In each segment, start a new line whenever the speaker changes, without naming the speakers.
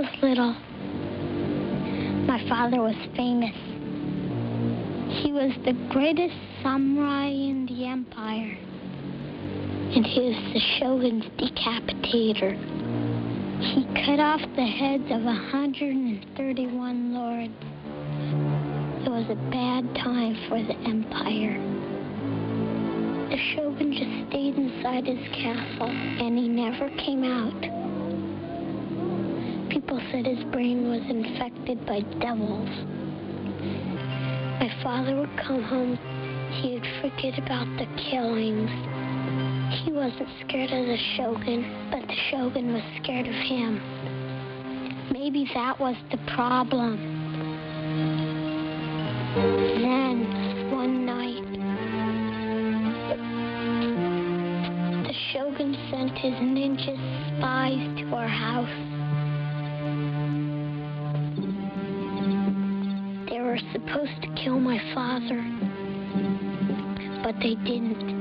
Was little, my father was famous. He was the greatest samurai in the empire. And he was the shogun's decapitator. He cut off the heads of 131 lords. It was a bad time for the empire. The shogun just stayed inside his castle and he never came out. People said his brain was infected by devils. My father would come home, he would forget about the killings. He wasn't scared of the shogun, but the shogun was scared of him. Maybe that was the problem. Then, one night, the shogun sent his ninja spies to our house. Father, but they didn't.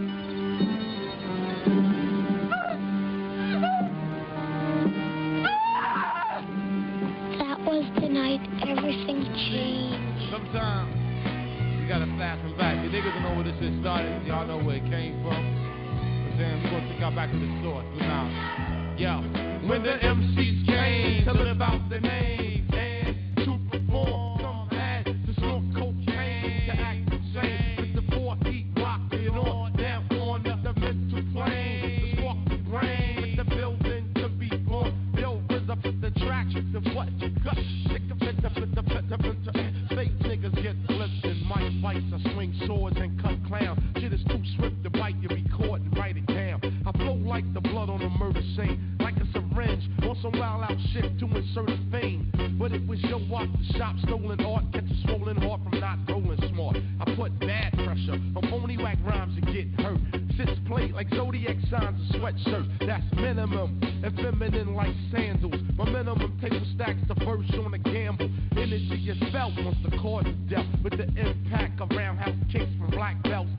Some wild out shit to insert a fame. But it was your watch, the shop stolen art, catch a swollen heart from not rolling smart. I put bad pressure on phony whack rhymes and get hurt. Sits plate like zodiac signs and sweatshirt. That's minimum and feminine like sandals. My minimum table stacks the verse on a gamble. Energy is felt once the chord is dealt with the impact of roundhouse kicks from black belts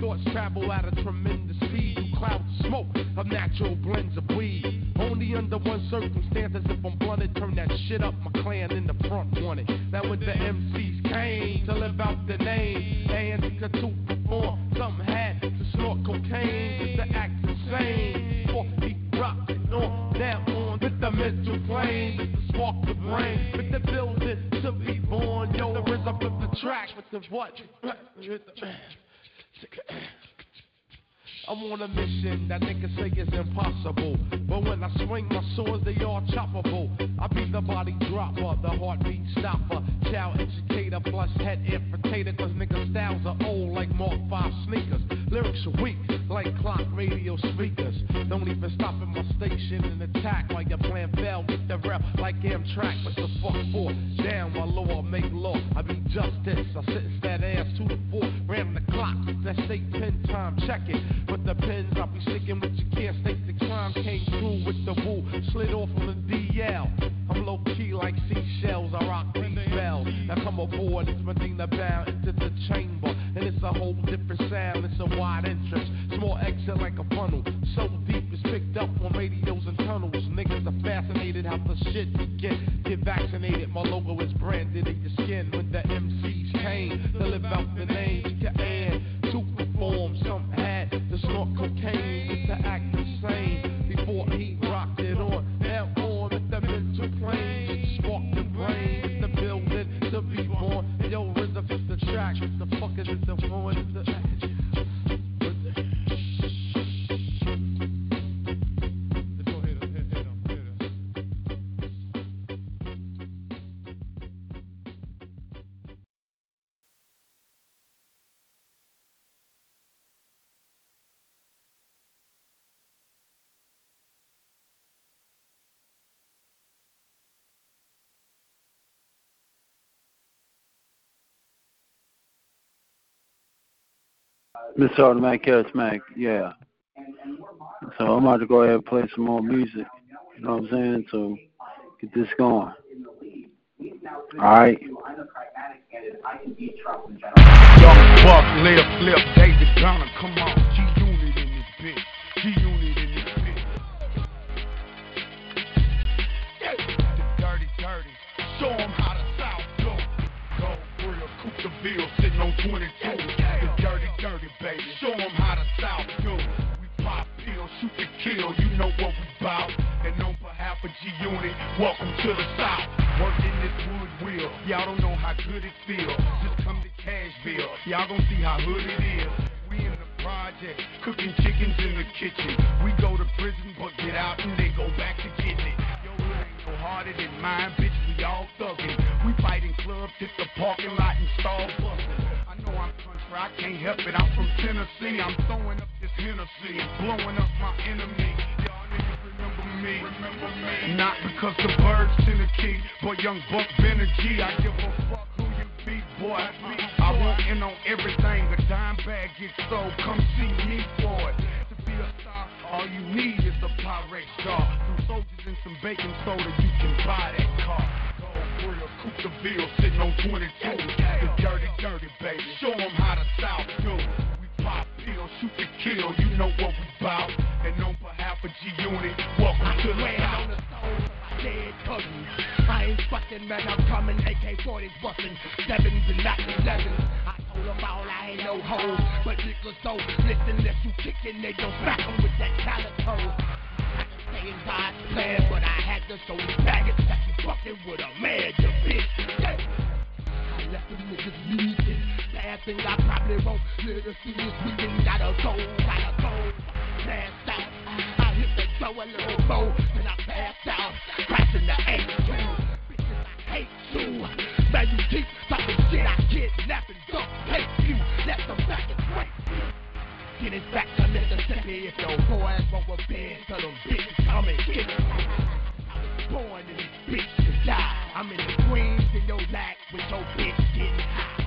thoughts travel at a tremendous speed. You cloud the smoke of natural blends of weed. Only under one circumstance, as if I'm blunted, turn that shit up. My clan in the front wanted. Now when the MCs came to live out the name and to perform, some had to snort cocaine just to act insane. For he rocked it on down on with the mental plane, just to spark the brain, with the building to be born. Yo, the rhythm of the track with the what? I'm on a mission that niggas say is impossible. But when I swing my swords, they all choppable. I be the body dropper, the heartbeat stopper, child educator plus head infiltrator. Cause niggas styles are old like Mark 5 sneakers. Lyrics are weak like clock radio speakers. Don't even stop at my station and attack while you're playing bell with the rep like Amtrak. What the fuck for? Damn, my law make law. I be justice. I sit and stat ass to the four. Ram the clock. That state pen time. Check it. But the pins. I'll be sticking with your can't state the crime. Came through with the woo. Slid off on the DL. I'm low key like seashells. I rock these bells. Now come aboard. It's Medina bound into the chamber. And it's a whole different sound. It's a wide entrance. Small exit like a funnel. So deep it's picked up on radios and tunnels. Niggas are fascinated how the shit begin. Get vaccinated. My logo is branded in your skin.
Miss Automatic Charismatic, yeah. So I'm about to go ahead and play some more music. You know what I'm saying? So get this going. Alright.
Young Buck, Lil, Flip, David Banner, come on. G Unit in this bitch. G Unit in this bitch. The dirty, dirty. Show 'em how the South go. Go, real, Cooperville, sitting on 22. Baby. Show 'em how the South go. We pop pills, shoot to kill. You know what we bout. And on behalf of G Unit, welcome to the South. Working this wood wheel. Y'all don't know how good it feels. Just come to Cashville. Y'all gon' see how hood it is. We in the project, cooking chickens in the kitchen. We go to prison, but get out and they go back to getting it. Your hood ain't no harder than mine, bitch. We all thuggin'. We fighting clubs, hit the parking lot and stall I can't help it. I'm from Tennessee. I'm throwing up this Hennessy, blowing up my enemy. Y'all niggas remember me. Remember me. Not because the birds in to key, but young Buck Benergy. I give a fuck who you be, boy. I want in on everything. A dime bag gets sold. Come see me for it. To be a star, all you need is a pirate star. Some soldiers and some baking soda, you can buy that car. Real, Cooperville, sitting on 22. The dirty, dirty baby. Show 'em how the South do. We pop pills, shoot to kill. You know what we bout. And on behalf of G Unit, welcome to the South.
dead cousins. I ain't fucking man, I'm coming AK-40s busting, sevens and not 11s. I told them all I ain't no hoe, but niggas don't listen unless you kickin', they don't smack 'em with that calico. I can stay in God's but I had to show these faggots that you fucking with a man, you bitch. Yeah. I left them niggas leaking. Last thing I probably won't live to see this weekend. Gotta go, gotta go. Passed out. I hit the door a little more, then I passed out. Crashing the H2. Bitches, I hate you. Man, you keep talking shit. I kidnap and dump hate you. Left them back and break you. Get it back to Mississippi if your boys won't repent. Tell them bitches come and get it. I was born in this bitch to die. I'm in the Queens in your lack with your bitch getting high.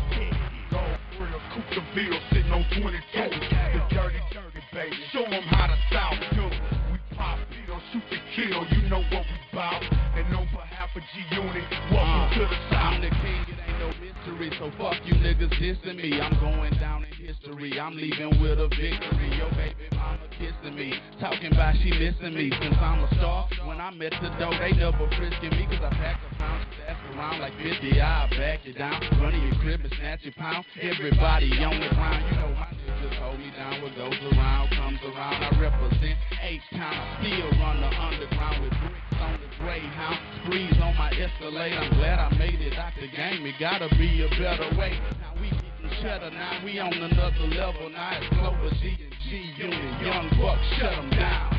Go real, Cooperville, sitting on 22. The dirty, dirty baby. Show 'em how the South do. We pop pills, shoot to kill. You know what we bout. And on behalf of G Unit, welcome uh. to the South.
Mystery. So fuck you niggas dissing me. I'm going down in history. I'm leaving with a victory. Your baby mama kissing me. Talking about she missing me. Since I'm a star, when I'm at the door, they never frisking me. Cause I pack a pound, that's around like 50. I'll back you down. Run in your crib and snatch your pound. Everybody on the ground. You know my niggas hold me down. What goes around comes around. I represent H-Town. I still run the underground with bricks on the Greyhound. Sprees on my Escalade. I'm glad I made it out the game. It gotta be a better way. Now we getting cheddar. Now we on another level. Now it's Clover G and G Unit. Young Buck, shut 'em down.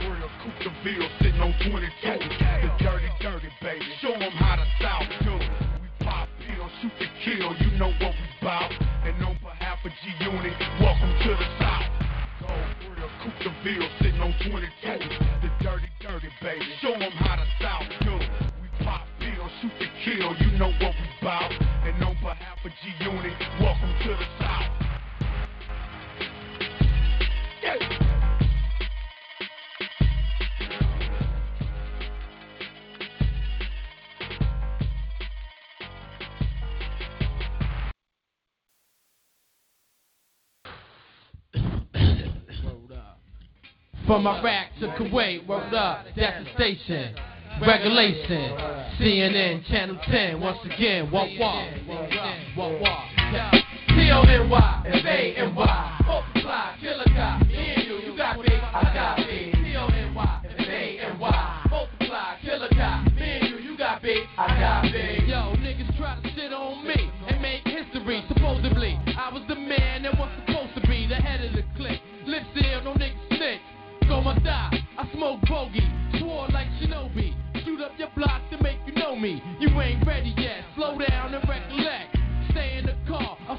Real, Cooperville, sitting on 22. The dirty, dirty baby. Show 'em how the South do. We pop pills, shoot to kill. You know what we bout. And on behalf of G Unit, welcome to the South. Go for real, Cooperville, sitting on 22. Baby. Show 'em how the South do. We pop pills, shoot to kill. You know what we bout. And on behalf of G
From Iraq to Kuwait, world up, that's the station. Regulation, CNN Channel 10, once again, what what? What what? T-O-N-Y, F-A-N-Y, multiply,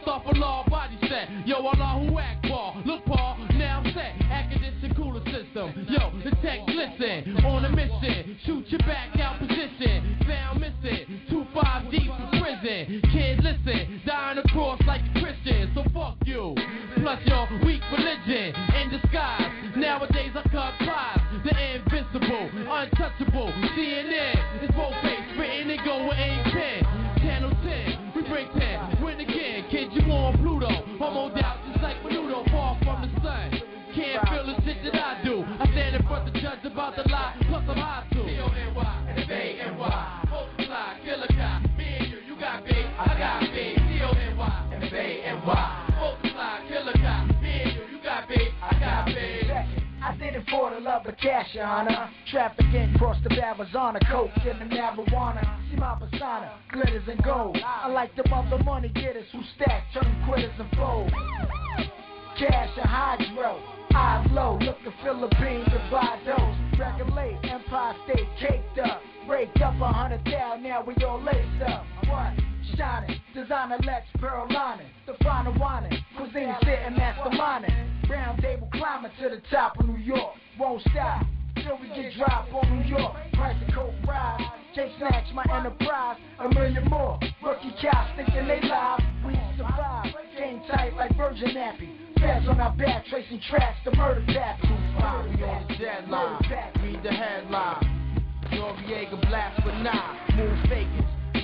start for law body set. Yo, Allah who act ball. Look, Paul, now I'm set. Academic cooler system. Yo, the tech glisten. On a mission, shoot your back out position. Found missing, two five deep in prison. Kid, listen, dying across like a Christian. So fuck you. Plus untouchable. The
love cash, your honor. Trafficking across the Arizona, coke and the marijuana. See my persona, glitters and gold. I like them other money getters who stack, turn quitters and fold. Cash and hydro, eyes low, look the Philippines and buy those. Regulate, Empire State caked up. Break up a hundred thousand, now we all laced up. What? Shining, designer Lex Pearl lining, the final whining, cuisine sitting masterminding. Brown table climbing to the top of New York, won't stop. Till we get dropped on New York, price of coke rise. Chase snatch my enterprise, a million more. Rookie cops thinking they live, we survive. Game tight like Virgin Nappy. Feds on our back, tracing tracks, the murder.
Five, we on the deadline. Read the headline. Noreaga blast for nine. Move fakers.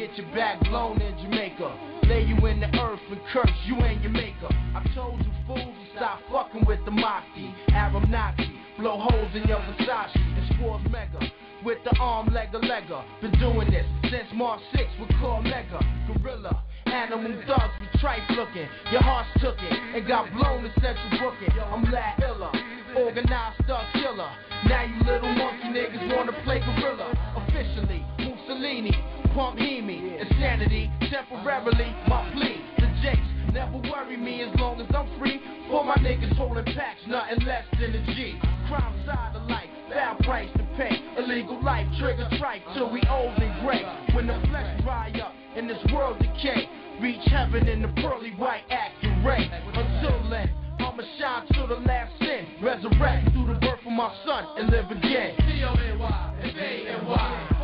Get your back blown in Jamaica. Lay you in the earth and curse you and your maker. I told you fools to stop fucking with the Maki. Arab Nazi. Blow holes in your Versace. It's Force Mega. With the arm legger legger. Been doing this since March 6 with Cormega. Gorilla. Animal thugs be tripe looking. Your heart's took it and got blown to central booking. I'm Lad Illa, organized thug killer. Now you little monkey niggas wanna play gorilla. Officially, Mussolini, pump Hemi, insanity, temporarily, my plea. The Jakes never worry me as long as I'm free. For my niggas holding packs, nothing less than a G. Crime side of life, bad price to pay. Illegal life, trigger tripe till we old and gray. When the flesh dry up and this world decay, reach heaven in the pearly white accurate. Until then, I'ma shine till the last. Resurrect through the birth of my son and live again.
T-O-N-Y, F-A-N-Y,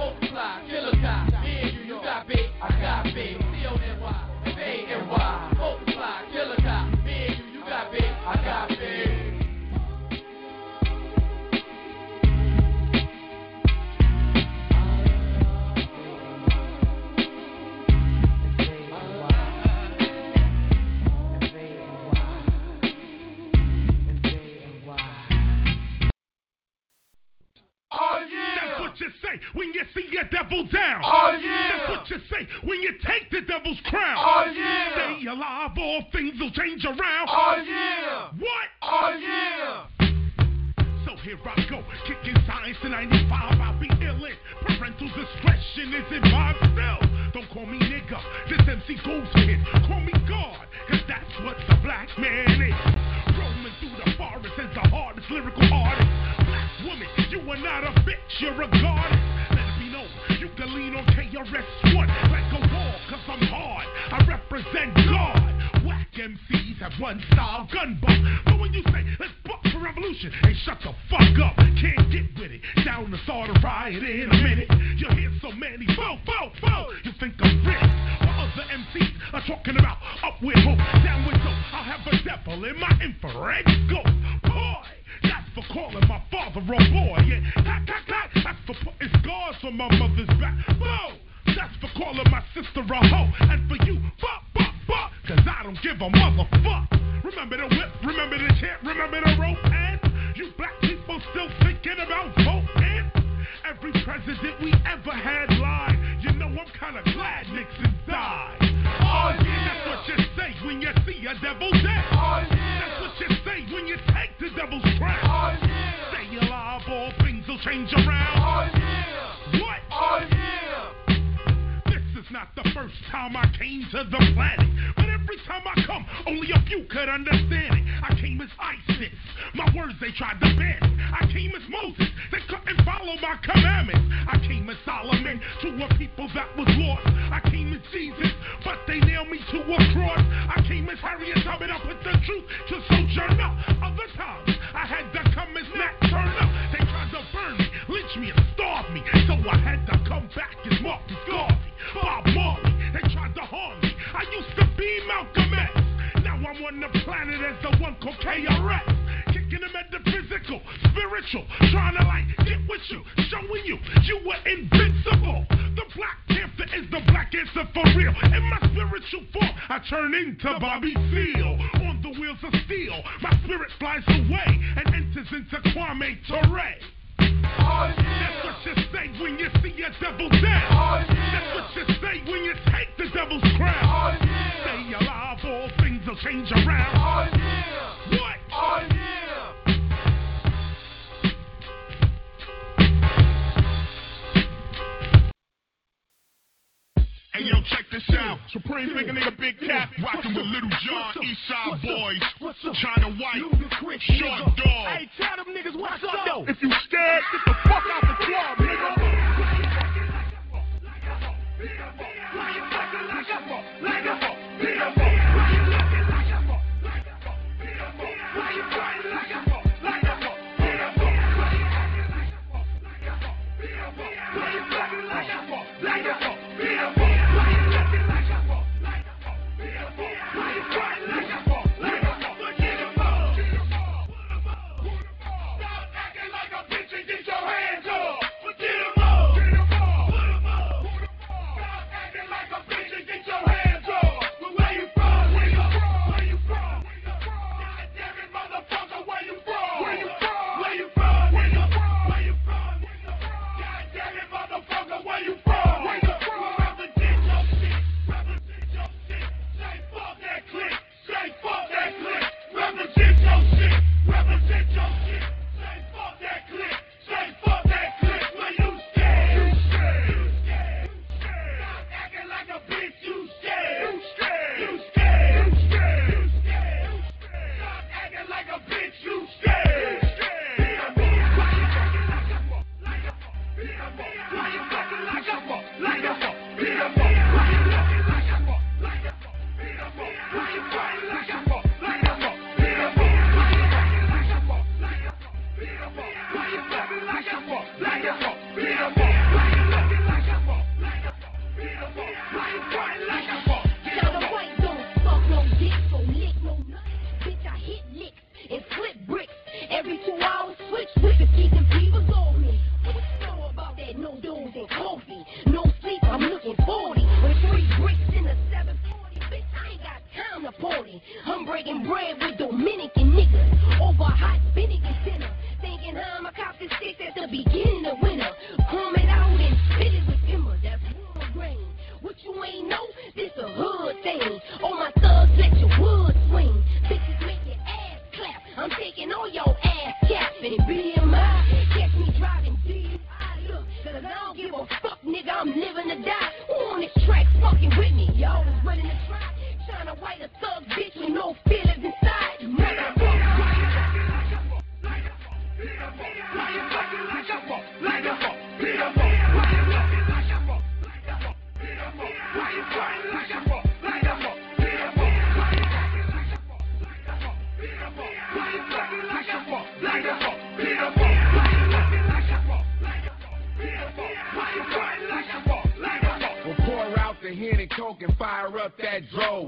when you see a devil down.
Oh, yeah.
That's what you say when you take the devil's crown.
Oh, yeah.
Stay alive, all things will change around.
Oh yeah.
What?
Oh yeah.
So here I go, kicking science in 95. I'll be illin'. Parental discretion is advised still. Don't call me nigga, this MC goes hit. Call me God, cause that's what the black man is. Roaming through the forest as the hardest lyrical artist. Black woman, you are not a bitch, you're a goddess. You can lean on KRS-One like a wall, cause I'm hard. I represent God. Whack MCs have one style gun buck. But when you say, let's buck for revolution, hey, shut the fuck up. Can't get with it. Down to start a riot in a minute. You hear so many, foe, foe, foe. You think I'm rich. While other MCs are talking about up with hope, down with dope. I'll have a devil in my infrared scope. Boy, that's for calling my father a boy. Yeah, cock, cock, cock. That's for putting scars on my mother's back. Whoa, that's for calling my sister a hoe. And for you, fuck, fuck, fuck. Cause I don't give a motherfuck. Remember the whip, remember the chant, remember the rope, and you black people still thinking about voting. Every president we ever had lied. You know I'm kinda glad Nixon died. Oh yeah, that's what you say when you see a devil dead.
Oh yeah.
Time I came to the planet. But every time I come, only a few could understand it. I came as ISIS. My words they tried to ban. I came as Moses. They couldn't follow my commandments. I came as Solomon to a people that was lost. I came as Jesus, but they nailed me to a cross. I came as Harriet Tubman. I put the truth to Sojourner. Other times, I had to come as Nat Turner. They tried to burn me, lynch me, and starve me. So I had to come back as Marcus Garvey. Bob Marley, Malcolm X. Now I'm on the planet as the one called KRS. Kicking him at the physical, spiritual, trying to like get with you, showing you you were invincible. The black Panther is the black answer for real. In my spiritual form, I turn into Bobby Seale On the wheels of steel, my spirit flies away and enters into Kwame Ture. Oh, yeah. That's what you say when you see a devil dead. Oh, yeah. That's what you say when you take the devil's crown. Oh, yeah will change around. What? Hey yo, check this out. Supreme thinking nigga Big Cat, rocking with Little John, Eastside Boyz, China White, Short Dog.
Hey, tell them niggas what's up though.
If you scared, get the fuck out the club, nigga.
Like a hawk, like a hawk, like a
hawk, like a hawk, like a hawk, like a Tell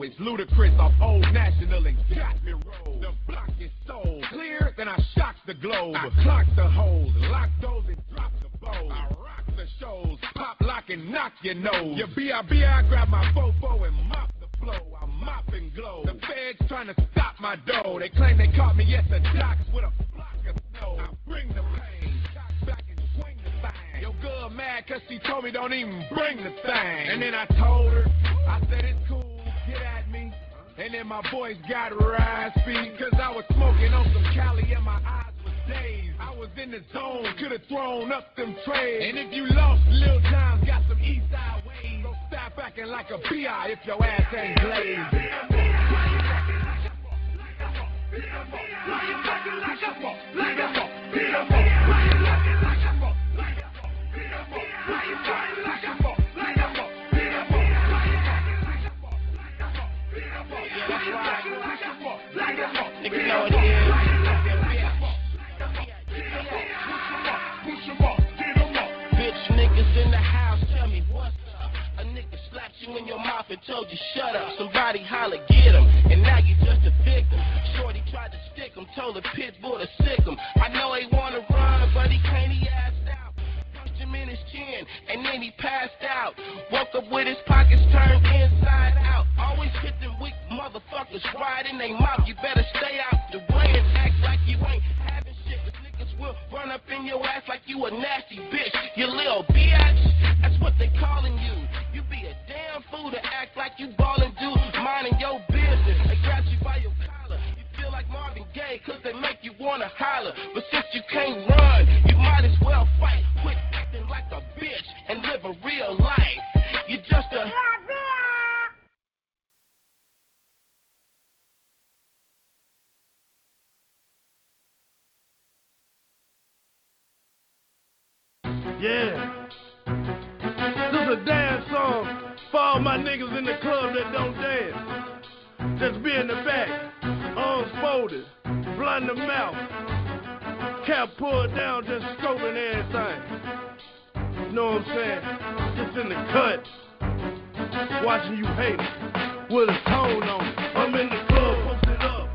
It's Ludacris. Off And my voice got raspy cause I was smoking on some Cali and my eyes was dazed. I was in the zone, could've thrown up them trays. And if you lost, Lil Jon's got some east side ways. So stop acting like a B.I. if your ass ain't glazed.
Niggas know it is. Bitch niggas in the house, tell me what's up. A nigga slapped you in your mouth and told you shut up. Somebody holler, get him, and now you just a victim. Shorty tried to stick him, told the pit bull to sick him. I know he wanna run, but he can't, he asked out. Punched him in his chin, and then he passed out. Woke up with his pockets turned inside out.
Motherfuckers right in their mouth. You better stay out the way and act like you ain't having shit. Cause niggas will run up in your ass like you a nasty bitch. You little bitch. That's what they calling you. You be a damn fool to act like you ballin' dude, minding your business. They grab you by your collar. You feel like Marvin Gaye cause they make you wanna holler. But since you can't run, you might as well fight. Quit acting like a bitch and live a real life.
Yeah. This is a dance song for all my niggas in the club that don't dance. Just be in the back, arms folded, in the mouth, cap pulled down, just scoping everything. You know what I'm saying? Just in the cut, watching you hate with a tone on. I'm in the club, posted up,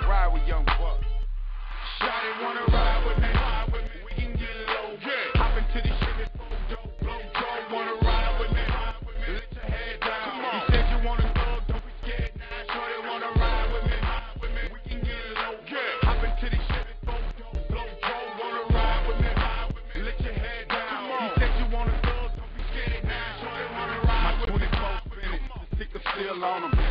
gon' ride with young buck. Shotty wanna ride with me, ride with me. We can get low, yeah. Hop into the
shit blow, blow, blow. Wanna ride with me, ride with
me. Let your head down. Come
on. You said you wanna go, don't be scared now. Shorty wanna ride with me, ride with me. We can get low, yeah. Hop into the shit blow, blow, blow. Wanna ride with me, ride with me. Let your head down. Come on. You said you wanna go, don't be scared now. Wanna ride My with me. 24 minutes, the stick still on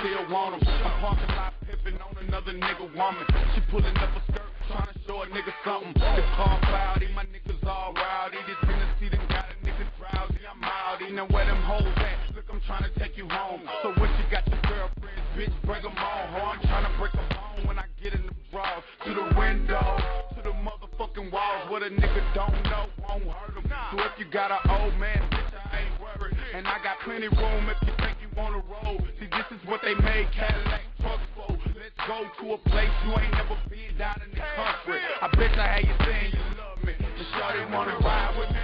still want them. I'm parking lot pimping on another nigga woman. She pulling up a skirt, trying to show a nigga something. It's called cloudy, my niggas all rowdy. This Tennessee done got a nigga drowsy. I'm outy. Now where them hoes at? Look, I'm trying to take you home. So what you got your girlfriends, bitch, bring them on. Ho, I'm trying to break them home when I get in the bras. To the window, to the motherfucking walls. What a nigga don't know won't hurt him. So if you got an old man, bitch, I ain't worried. And I got plenty room if you think you wanna roll. This is what they made Cadillac trucks for. Let's go to a place you ain't never been down in the country. I bet you how you saying you love me. The shorty wanna ride with me.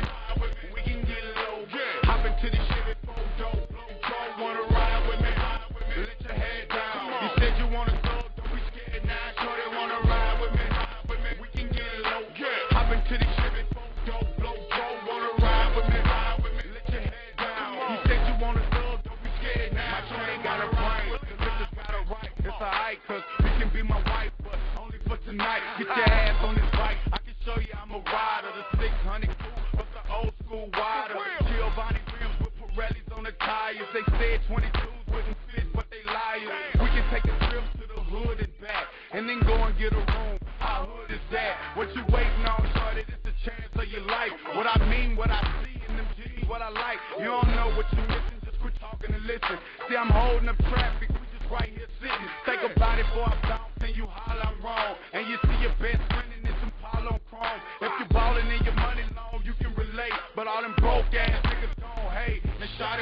The. They said 22s wouldn't fit, but they liars. We can take a trip to the hood and back, and then go and get a room. How hood is that? What you waiting on, shorty? This the chance of your life. What I mean, what I see in them G's, what I like. You don't know what you missing, just quit talking and listen. See, I'm holding up traffic. We just right here sitting. Think about it before I bounce and you holler I'm wrong. And you see your best friend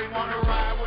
Shawty wanna ride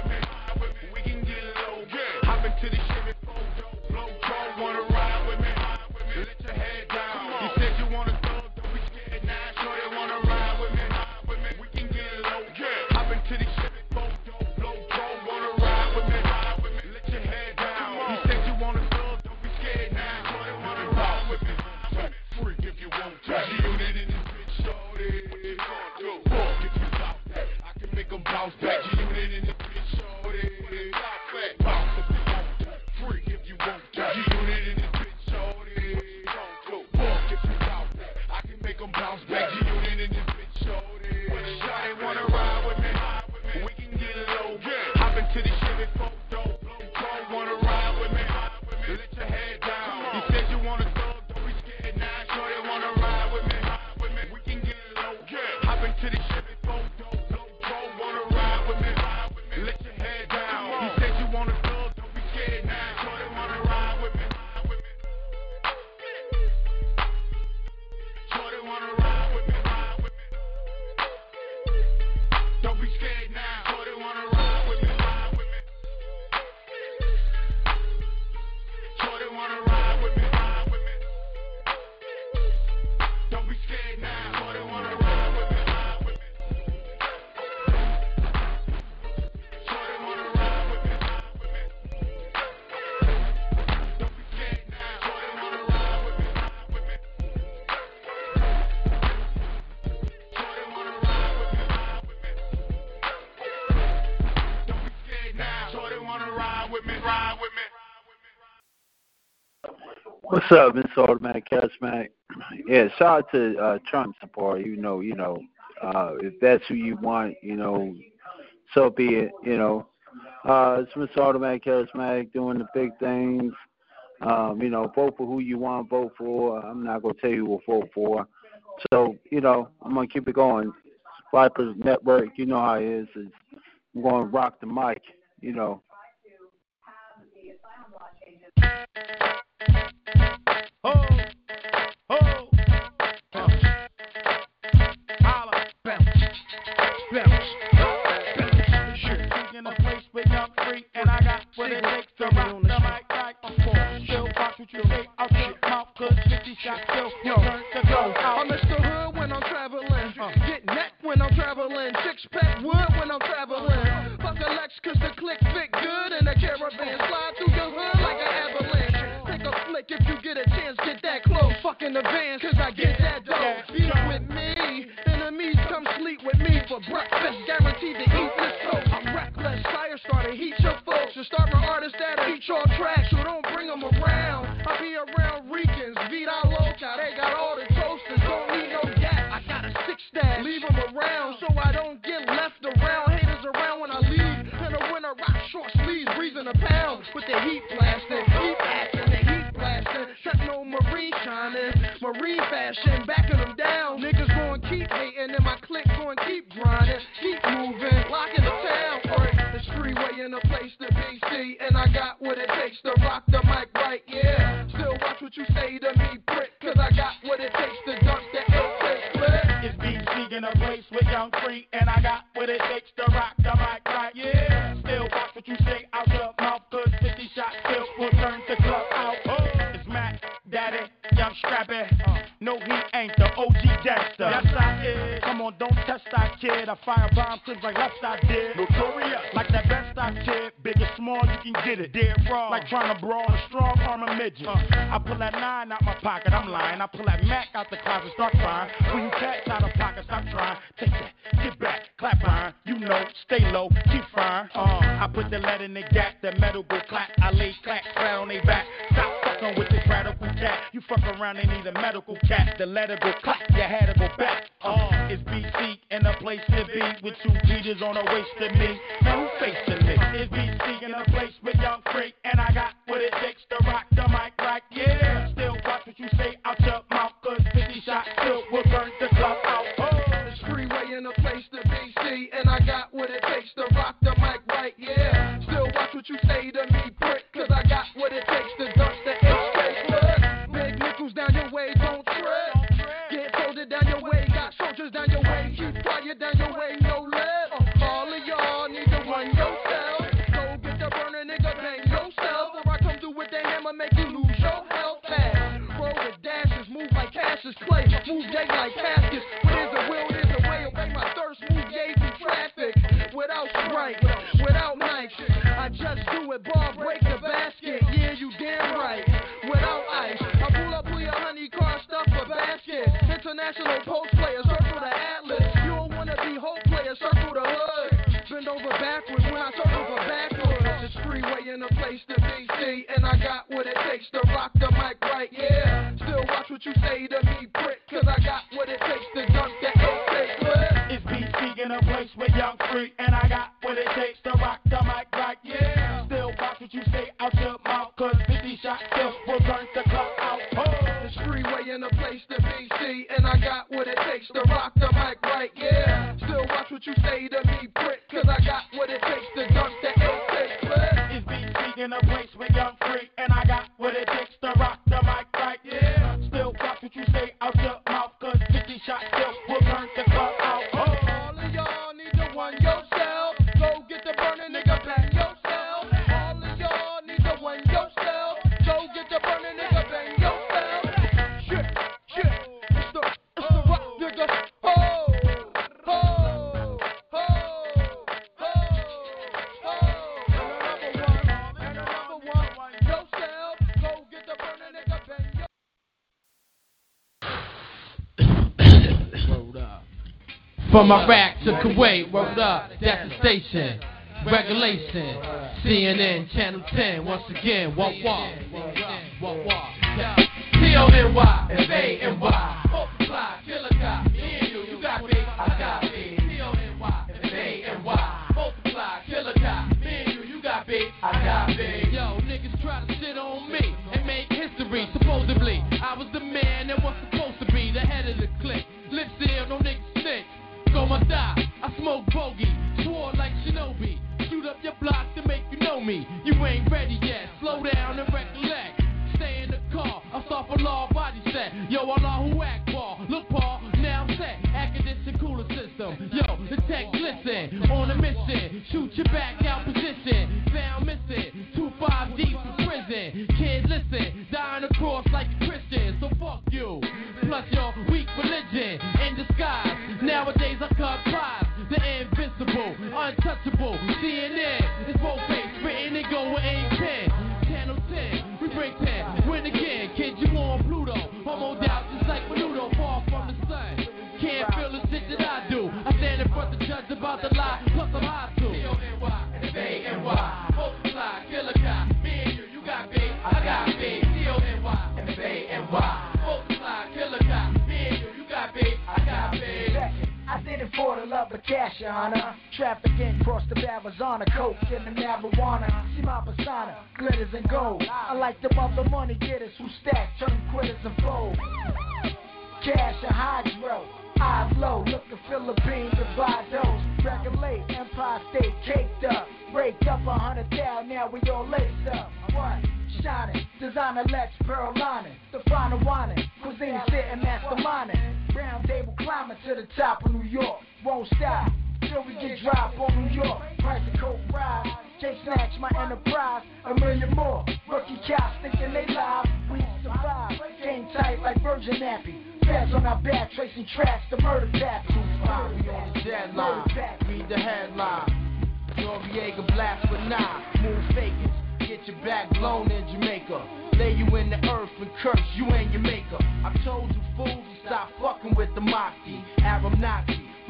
bounce back.
What's up, Miss Automatic Cash? Yeah, shout out to uh, Trump support. You know, you know, uh, if that's who you want, you know, so be it. You know, uh, it's Miss Automatic Cash doing the big things. Um, you know, vote for who you want to vote for. I'm not gonna tell you who to vote for. So, you know, I'm gonna keep it going. Vipers Network, you know how it is. It's, I'm gonna rock the mic. You know.
Cause 50 shots
Yo, yo, way, and I got
what it takes to rock the mic right, yeah. Still watch what you say to me, prick, cause I got what it takes to dunk that eight
It's BG in a place with Young Free, and I got what it takes to rock the mic right, yeah. Still watch what you say out your mouth, cause 50 shots still will turn the club out. Oh, it's Mac, Daddy, Young Strappy. Uh, no, he ain't the OG gangster. Yes, I is. Come on, don't test our kid. I firebomb clips like left I did. trying to brawl a strong arm a midget. Uh, I pull that nine out my pocket, I'm lying. I pull that Mac out the closet, start crying. When you catch out of pocket, stop trying. Take that, get back, clap iron. You know, stay low, keep frying. Uh, I put the lead in the gap, The metal will clap. I lay clack, flat on they back. Stop fucking with this radical cat. You fuck around and need a medical cat. The letter go clap, your head to go back. Uh, it's BC in a place to be with two beaters on a waist to me. Now who facing
From Iraq to Kuwait, world up, that's the station. Regulation, CNN, Channel 10, once again, walk, walk, walk, walk,
walk,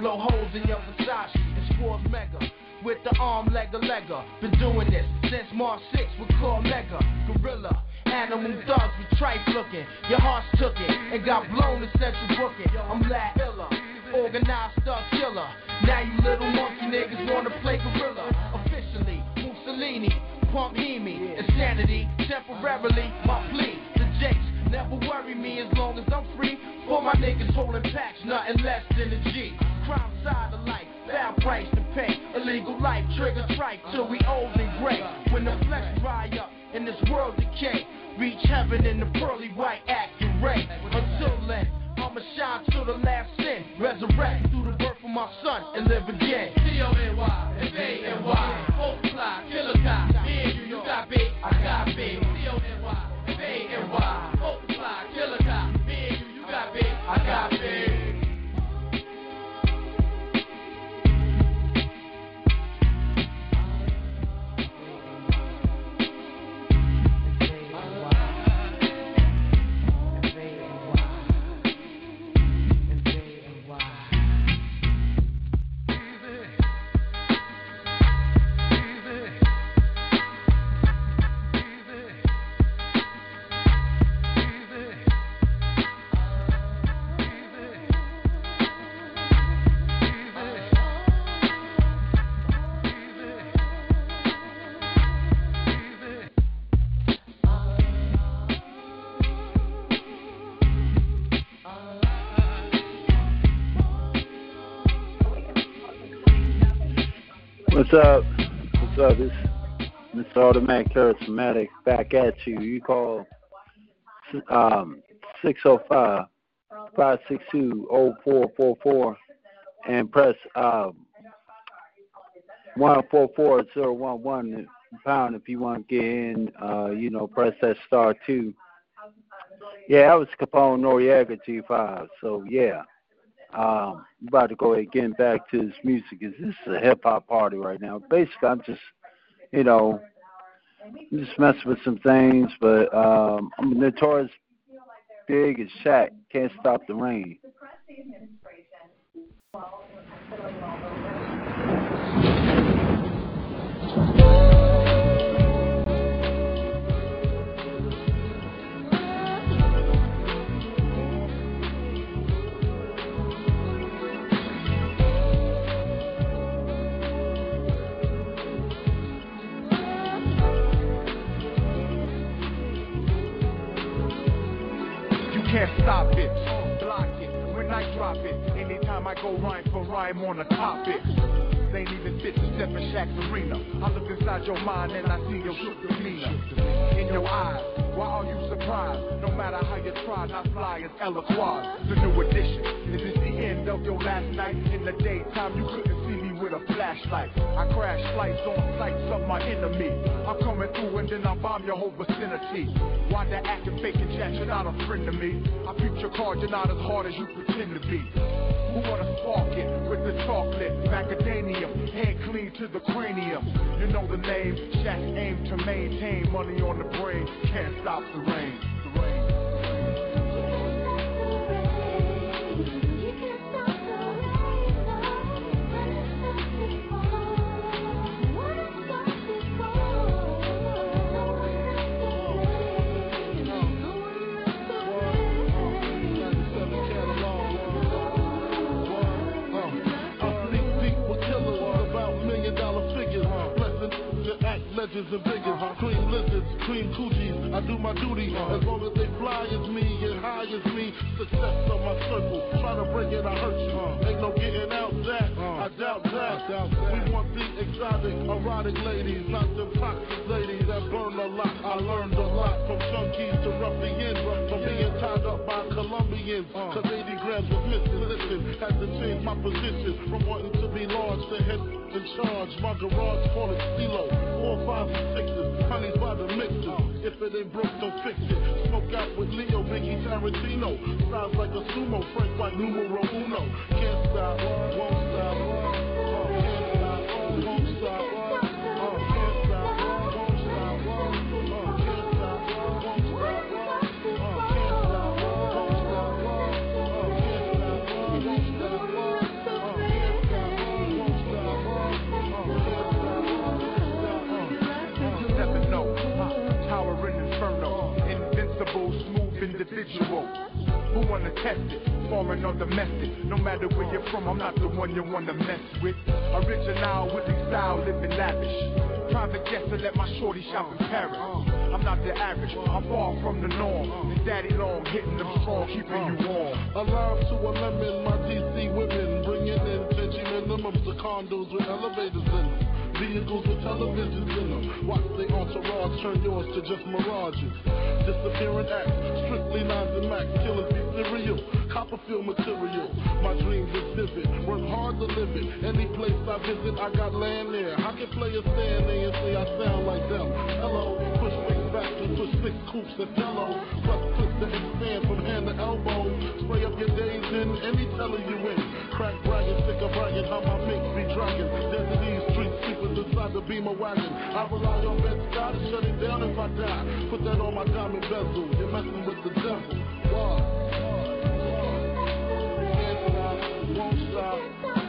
Blow holes in your Versace. and Force Mega. With the arm legger legger. Been doing this since March 6 with Cormega. Gorilla. Animal thugs with tripe looking. Your hearts took it and got blown to central booking. I'm Lad Illa. Organized thug killer. Now you little monkey niggas wanna play gorilla. Officially, Mussolini, pump Hemi, insanity, temporarily, my plea. The Jakes never worry me as long as I'm free. For my niggas holding packs, nothing less than a G. Crime side of life, foul price to pay. Illegal life, trigger tripe till we old and gray. When the flesh dry up and this world decay, reach heaven in the pearly white accurate. Until then, I'ma shine till the last sin. Resurrect through the birth of my son and live again. C-O-N-Y, F-A-N-Y, multiply,
What's up? What's up? This Mr. Automatic Charismatic back at you. You call um, 605 562 0444 and press um, 144011 pound if you want to get in. Uh, you know, press that star two. Yeah, that was Capone Noreaga G5. So, yeah. Um, I'm about to go again back to this music. Is this is a hip hop party right now? Basically, I'm just, you know, I'm just messing with some things, but um, I'm notorious big as Shaq. Can't stop the rain.
Can't stop it, block it. When I drop it, anytime I go rhyme for rhyme on a topic. They ain't even fit to step in Shaq's arena. I look inside your mind and I see your demeanor. In your eyes, why are you surprised? No matter how you try, not fly as Eloquaz. The new edition. Is this the end of your last night? In the daytime, you couldn't see with a flashlight. I crash lights on sights of my enemy. I'm coming through and then I bomb your whole vicinity. Why the acting and chat? You're not a friend to me. I beat your card, you're not as hard as you pretend to be. Who wanna spark it with the chocolate? Macadamium, head clean to the cranium. You know the name, Shaq aim to maintain money on the brain. Can't stop. The rain.
Legends and bigots. Cream lizards, cream coochies. I do my duty as long as they fly as me and high as me. Success on my circle. Try to break it, I hurt you. Ain't no getting out that. I doubt that. We want the exotic, erotic ladies, not the toxic ladies that burn a lot. I learned a lot from junkies to ruffians, from being tied up by Colombians. Uh, Cause 80 grams was missing. Listen, had to change my position from wanting to be large to head in charge. My garage call it Stilo. Four, five, and sixes. Honey's by the mixes. If it ain't broke, don't fix it. Smoke out with Leo, Biggie, Tarantino. Sounds like a sumo, Frank White, numero uno. Can't stop, won't stop.
Individual. Who wanna test it? Foreign or domestic. No matter where you're from, I'm not the one you wanna mess with. Original with the style, living lavish. Private guest to let my shorty shop in Paris. I'm not the average, I'm far from the norm. And daddy long hitting them strong, keeping you warm.
Alive to a lemon, my DC women bringing in Tenchi minimums to condos with elevators in. Vehicles with televisions in them. Watch the entourage turn yours to just mirages. Disappearing acts, strictly nines and max, killers be serial. Copperfield material, my dreams is vivid. Work hard to live it. Any place I visit, I got land there. How can players stand there and say I sound like them? Hello, back six coops of jello. Plus clips to expand from hand to elbow. Spray up your days in any teller you in. Crack bragging, stick a bragging, how my mix be dragging. Desert these streets, sleepers inside the beamer wagon. I rely on bed sky to shut it down if I die. Put that on my diamond bezel. You're messing with the devil. Wow. Can't stop, won't stop.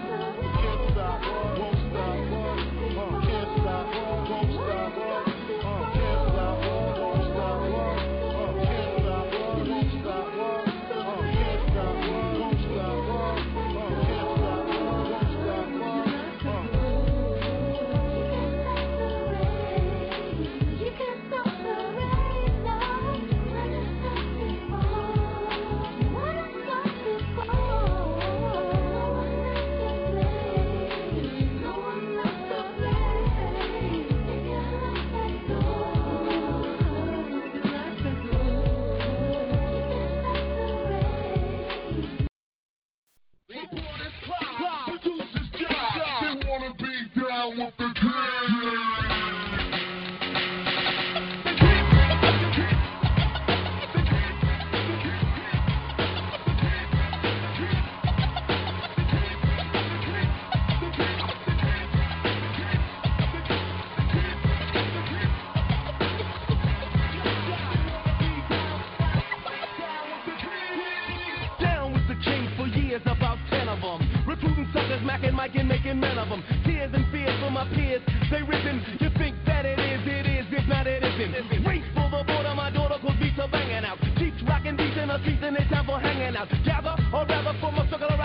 Macking, Mike, and making men of them. Tears and fears for my peers, they risen. You think that it is, it is, if not, it isn't. Race for the border, my daughter, cause beats are banging out. Jeeps rocking beats in the streets, and it's time for hanging out. Gather, or rather, form a circle around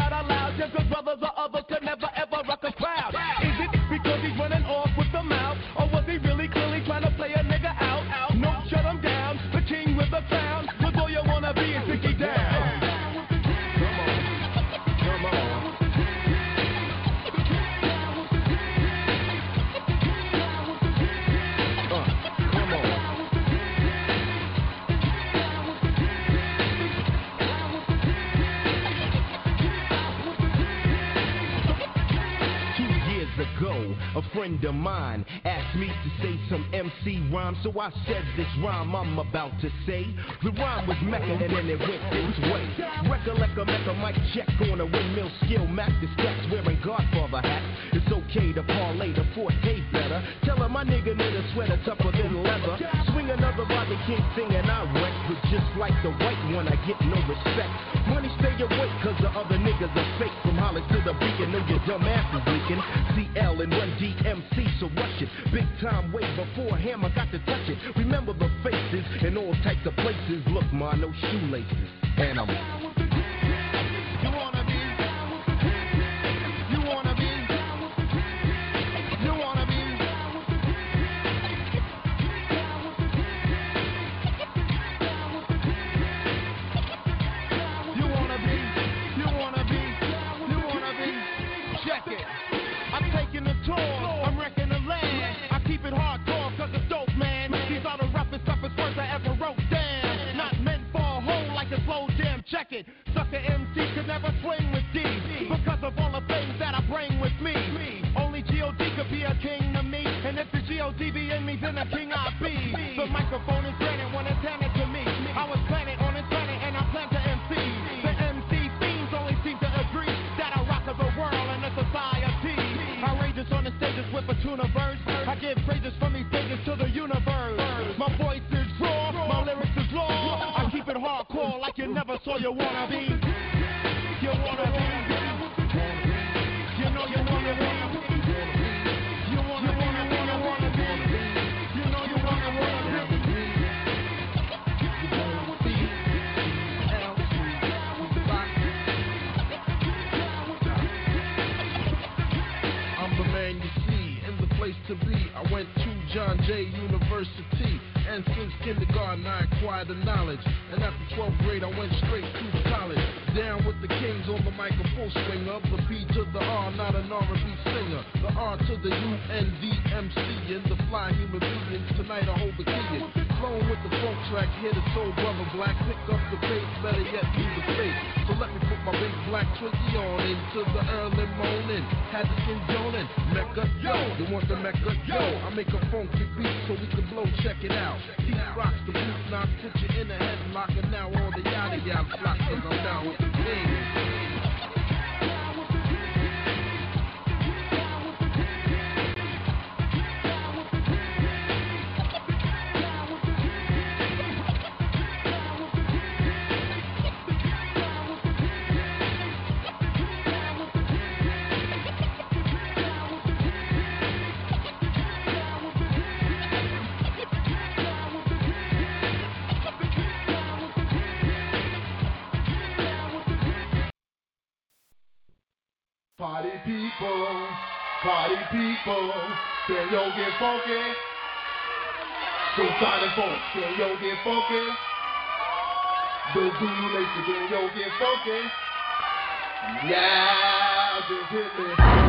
friend of mine asked me to say some MC rhyme, so I said this rhyme I'm about to say. The rhyme was Mecca and then it went this way. Recollect a Mecca mic check on a windmill skill, Mac the stacks wearing Godfather hats. It's okay to parlay the forte better. Tell her my nigga need a sweater tougher than leather. Swing another Roger King thing and I wreck, but just like the white one, I get no respect. Money stay awake, cause the other niggas are fake. From Hollis to the beacon, know your dumb ass types. Look, ma, no shoelaces. And I'm. swing with D because of all the things that I bring with me. Only G.O.D. could be a king to me, and if
the G.O.D. be
in me, then the king I be. The microphone is granted when it's handed to me. I was planted on its planet, and I plan to MC. The MC themes only seem to agree that I rock the world and the society. I on the stages with a tuna verse. I give praises from these stages to the universe. My voice is raw, my lyrics is law. I keep it hardcore like you never saw your wannabe.
John Jay University, and since kindergarten I acquired the knowledge. And after 12th grade, I went straight to college. Down with the kings on the microphone swing of the P to the R, not an R&B singer. The R to the U N D M C and the fly human beings. Tonight I hold the key. Flowing with the funk track, hit it soul brother black. Pick up the pace, better yet leave the face. So let me put my big black Twinkie on into the early morning. Had the skin joning, Mecca yo. You want the Mecca yo? I make a funky beat so we can blow. Check it out. T rocks the boot knock, put you in a headlock, and now all the yada yada flock 'cause I'm down with the king.
Party people, party people, can yo get funky? So sonic funk, can yo get funky? The Zulu Nation, can yo get funky? Yeah, just hit me.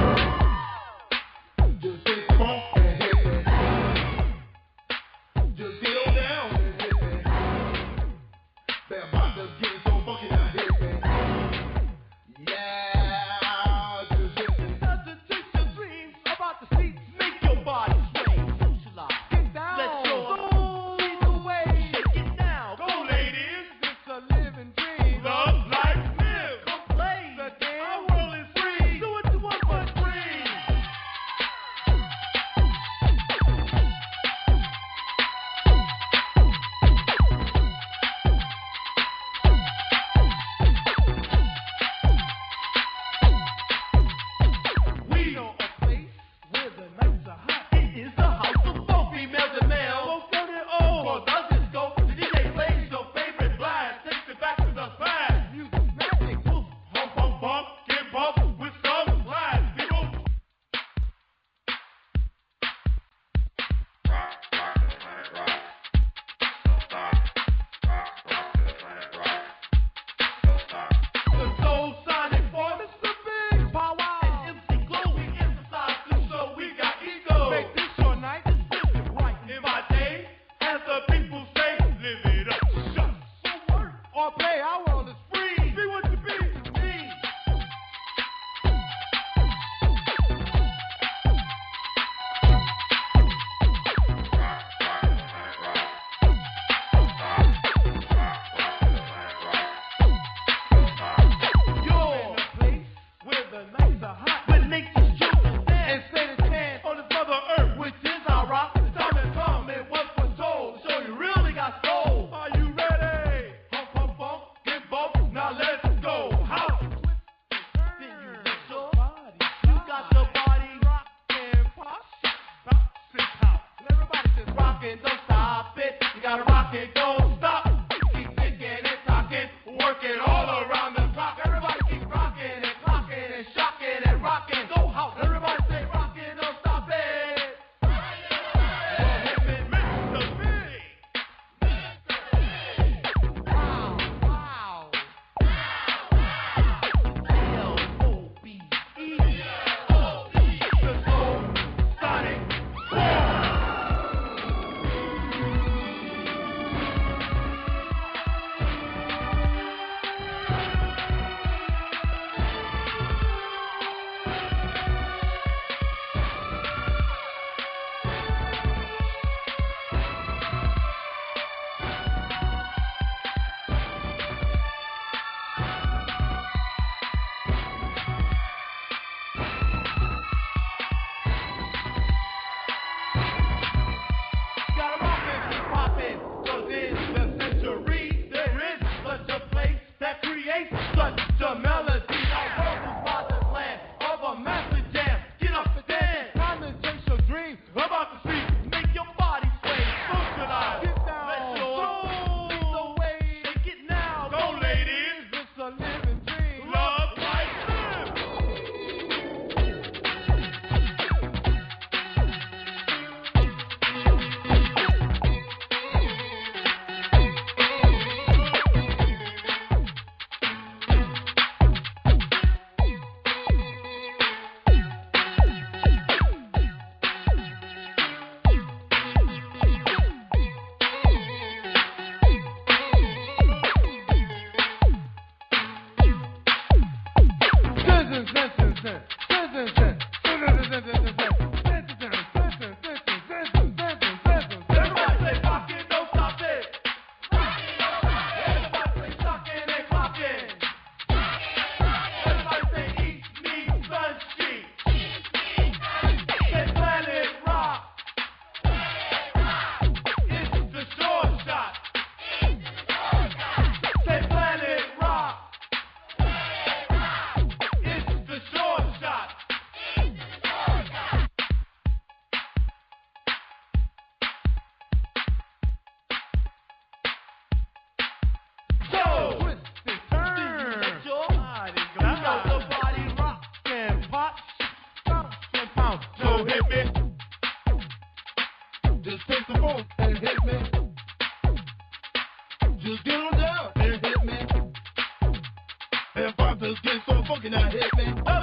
Get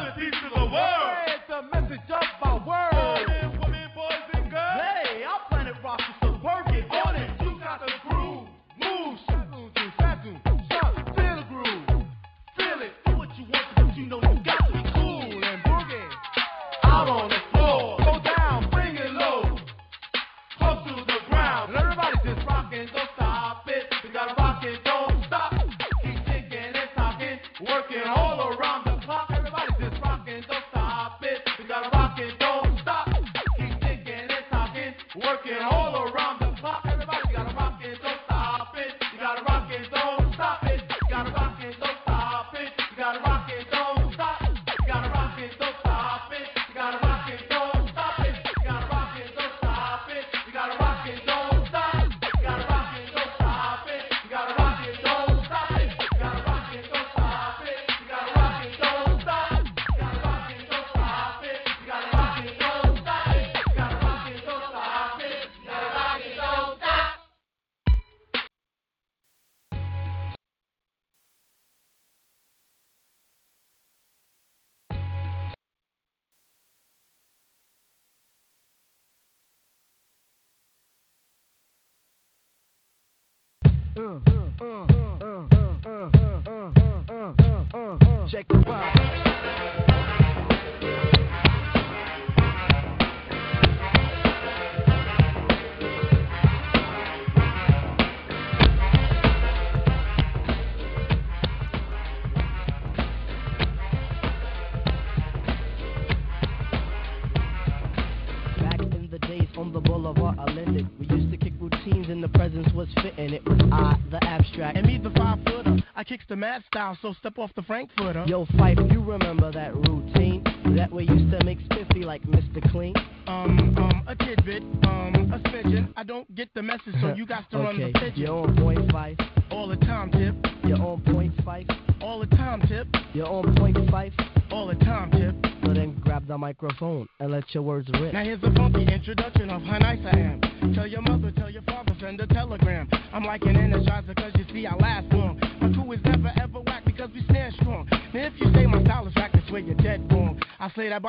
the
mad style, so step off the Frankfurter.
Yo, Phife, you remember that routine? That we used to make spiffy like Mr. Clean?
Um, um, a tidbit, um, a smidgen. I don't get the message, so you got to run
okay,
the pigeon.
you're on point, Phife.
All the time, tip.
You're on point, Phife.
All the time, tip.
You're on point, Phife.
All the time, tip.
So then grab the microphone and let your words rip.
Now here's a funky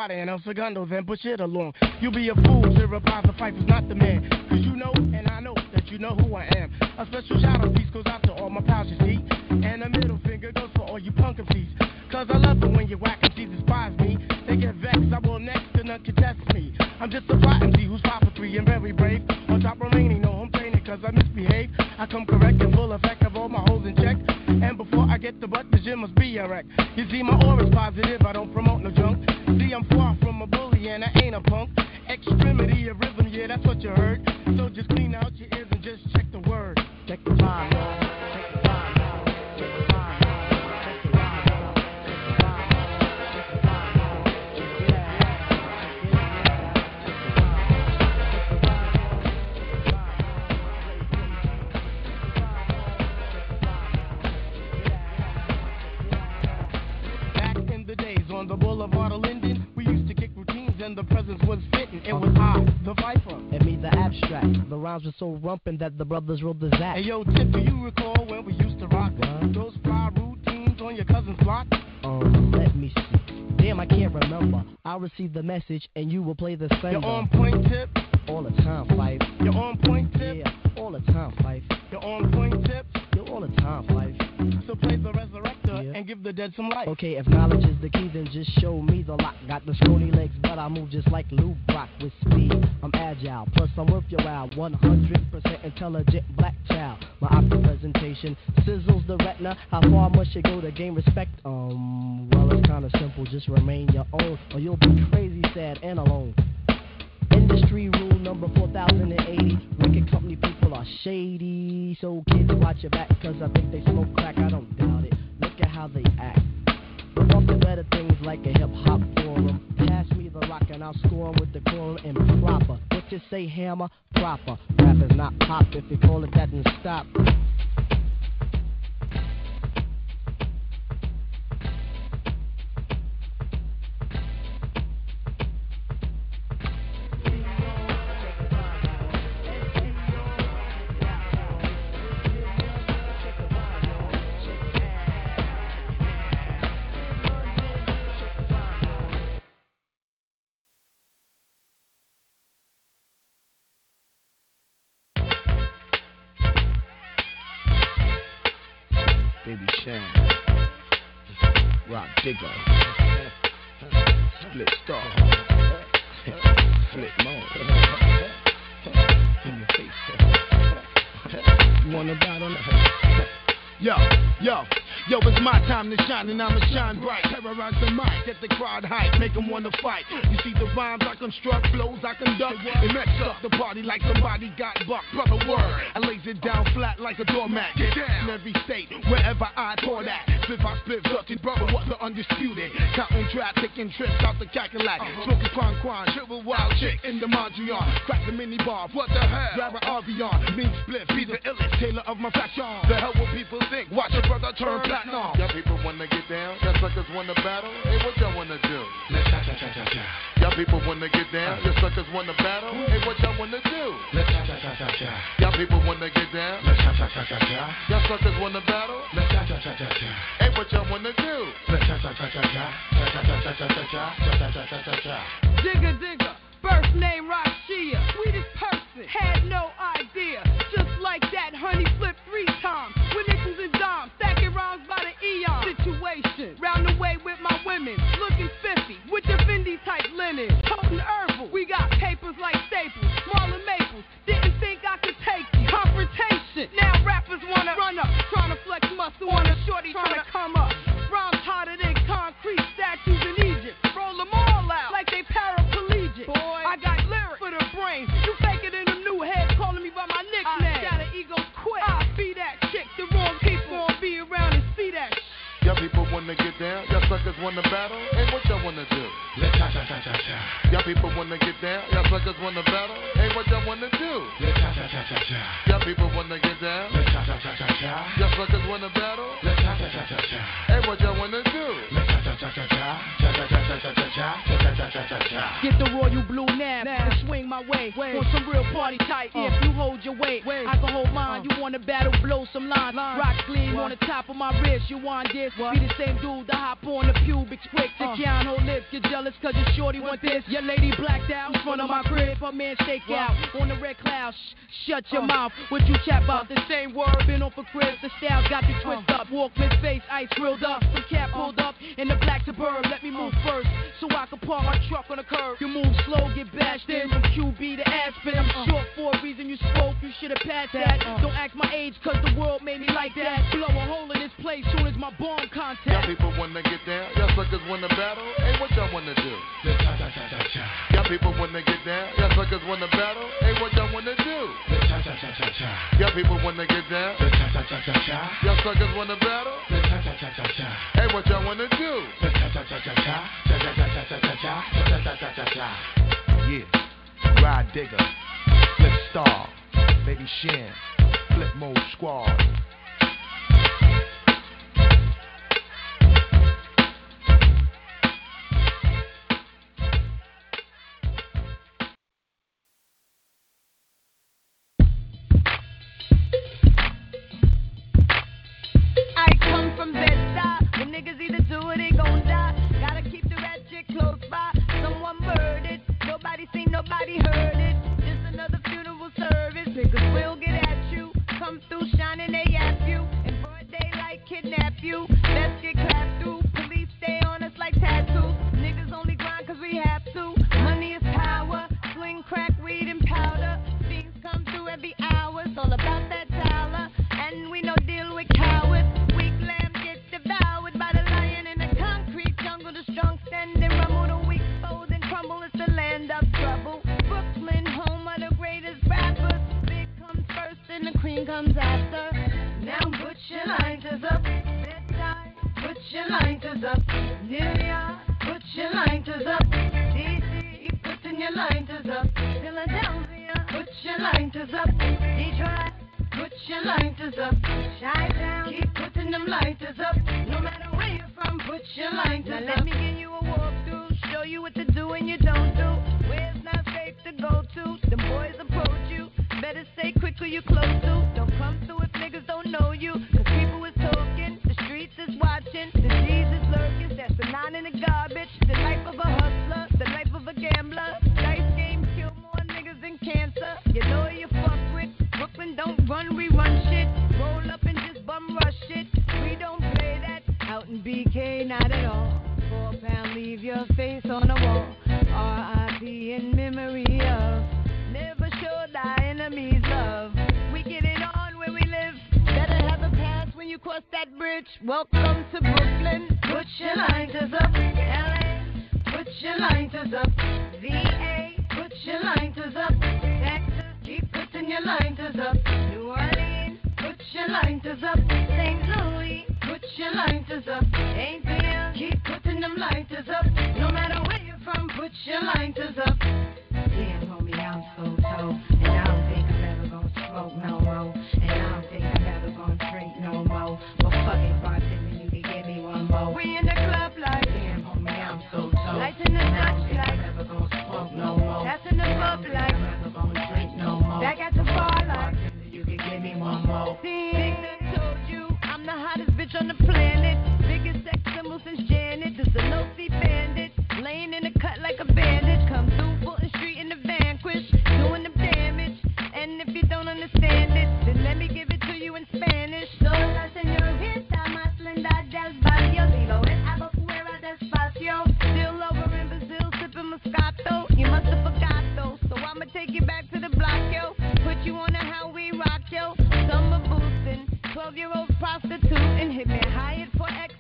Body and El Segundo, then push it along. You'll be a fool to reply the fight is not the man. Cause you know and I know that you know who I am. A special shout out piece goes out to all my pals, you see. And a middle finger goes for all you punk MCs. Cause I love it when you whack and MCs despise me. They get vexed, I will next and none contest me. I'm just a fly MC who's five for three and very brave. On top remaining, no home training cause I misbehave. I come correct and full effect of all my holes in check. And before I get the butt, the gym must be a wreck. You see, my aura's positive, I don't promote no Check
rhymes were so rumpin' that the brothers rolled the zap.
Hey yo, Tip, do you recall when we used to rock those fly routines on your cousin's block?
Um, let me see. Damn, I can't remember. I'll receive the message and you will play the sender.
You're on point, Tip.
All the time, Phife.
You're on point, Tip.
Yeah, all the time, Phife.
You're on point, Tip.
You're all the time, Phife.
So play the resurrector and give the dead some life.
Okay, if knowledge is the key, then just show me the lock. Got the scrawny legs, but I move just like Lou Brock with speed. I'm agile, plus I'm worth your while. 100% intelligent black child. My optic presentation sizzles the retina. How far must you go to gain respect? Um, well, it's kinda simple. Just remain your own, or you'll be crazy, sad, and alone. Industry rule number 4080. Wicked company people are shady. So kids watch your back, cause I think they smoke crack. I don't doubt it. Look at how they act. Off to better things like a hip hop forum. Pass me the rock and I'll score with the quorum and proper. What you say, hammer? Proper. Rap is not pop. If you call it that, then stop.
Rock
time to shine and I'ma shine bright. Terrorize the mic, get the crowd hype, make them wanna fight. You see the rhymes I construct, flows I conduct. It mess up the party like somebody got bucked. Brother word, I lays it down flat like a doormat. Get down in every state, wherever I pour that. Spit I spit, dirty brother, what the undisputed. Counting trap, taking trips out the Cackalack. Uh-huh. Smoking quan quan, triple wild chick in the Mondrian. Crack the mini bar, what the hell? Grab an RV Mean split, be the illest, tailor of my fashion. The hell will people think? Watch your brother turn platinum.
Y'all people wanna get down, y'all suckers wanna battle. Hey, what y'all wanna do? Let's cha cha cha cha cha. Y'all people wanna get down, y'all suckers wanna battle. Hey, what y'all wanna do? Let's cha cha cha cha cha. Y'all people wanna get down, let's cha cha cha cha cha. Y'all suckers wanna battle. Let's cha cha cha cha cha. Hey, what y'all wanna do? Let's cha cha cha cha cha. Cha cha cha cha cha cha cha. Cha cha cha cha cha cha.
Digga digga, first name Rashia, sweetest person, had no idea. Linen, potent herbal. We got papers like staples, Marla Maples. Didn't think I could take you. Confrontation, now rappers wanna run up, trying to flex muscle on a shorty trying to come up.
Down, y'all suckers wanna battle. Hey, what y'all wanna do? Let's cha cha cha cha cha. Y'all people wanna get down, y'all suckers wanna battle. Hey, what y'all wanna do? Let's cha cha cha cha cha. Y'all people wanna get down, let's cha cha cha cha cha. Y'all suckers wanna battle. Let's cha cha cha cha cha. Hey, what y'all wanna do? Let's cha cha cha cha cha. Cha cha cha cha cha cha cha. Cha cha cha cha cha cha.
Get the royal blue nab and swing my way. On some real party type. If you hold your weight, I can hold mine. You wanna battle, blow some lines. Rock gleam on the top of my wrist. You want this? What? Be the same dude to hop on the pubic quick. To can't hold lips. Get jealous cause your shorty want this. Your lady blacked out in front of my crib. Her man stake out on the red cloud. Shh, shut your mouth. What you chat about? The same word. Been on for Chris. The style got the twist up. Walkman's face, ice grilled up. Some cat pulled up in the black suburb. Let me move first so I can park my truck on the curb. You move slow, get bashed in from QB to Aspen. I'm uh. short for a reason you spoke. You should have passed that. Uh. Don't ask my age cause the world made me like that. Blow a hole in this place soon as my bomb
Y'all people wanna get down, y'all suckers wanna battle. Hey, what y'all wanna do? Let's cha cha cha cha cha. Y'all people wanna get down, y'all suckers wanna battle. Hey, what y'all wanna do? Let's cha cha cha cha cha. Y'all people wanna get down, let's cha cha cha cha cha. Y'all suckers wanna battle. Let's cha cha cha cha cha. Hey, what y'all wanna do? Let's cha cha cha cha cha. Cha cha cha cha cha cha cha. Cha cha cha cha cha cha.
Yeah, Rah Digga, Spliff Star, Baby Sham, Flip Mode Squad.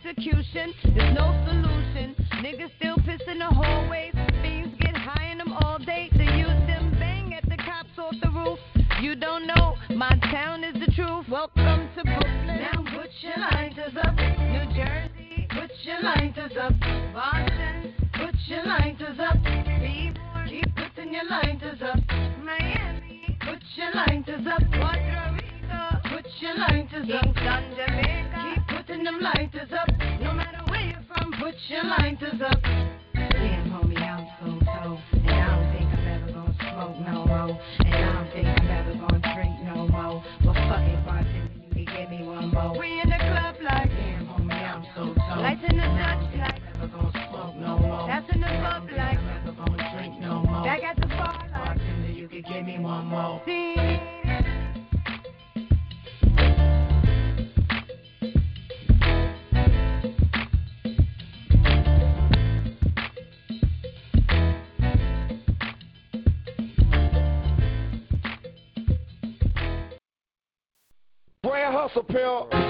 execution. There's no solution. Niggas still piss in the hallways. Fiends get high in them all day. They use them bang at the cops off the roof. You don't know, my town is the truth. Welcome to Brooklyn. Now put your lighters up. New Jersey, put your lighters up. Boston, put your lighters up. Seaboard, keep putting your lighters up. Miami, put your lighters up. Puerto Rico, put your lighters up. Kingston, Jamaica and them lighters up. No matter where you're from, put your lighters up. Damn, homie, I'm so cold. And I don't think I'm ever gonna smoke no more. And I don't think I'm ever gonna drink no more. Well, fuck it, bartender, you can give me one more. We in the club like, damn, homie, I'm so cold. Lights in the Dutch like, never gonna smoke no more. That's in the club like, never gonna drink no more. Back at the bar like, bartender, you could give me one more. See?
Chappelle.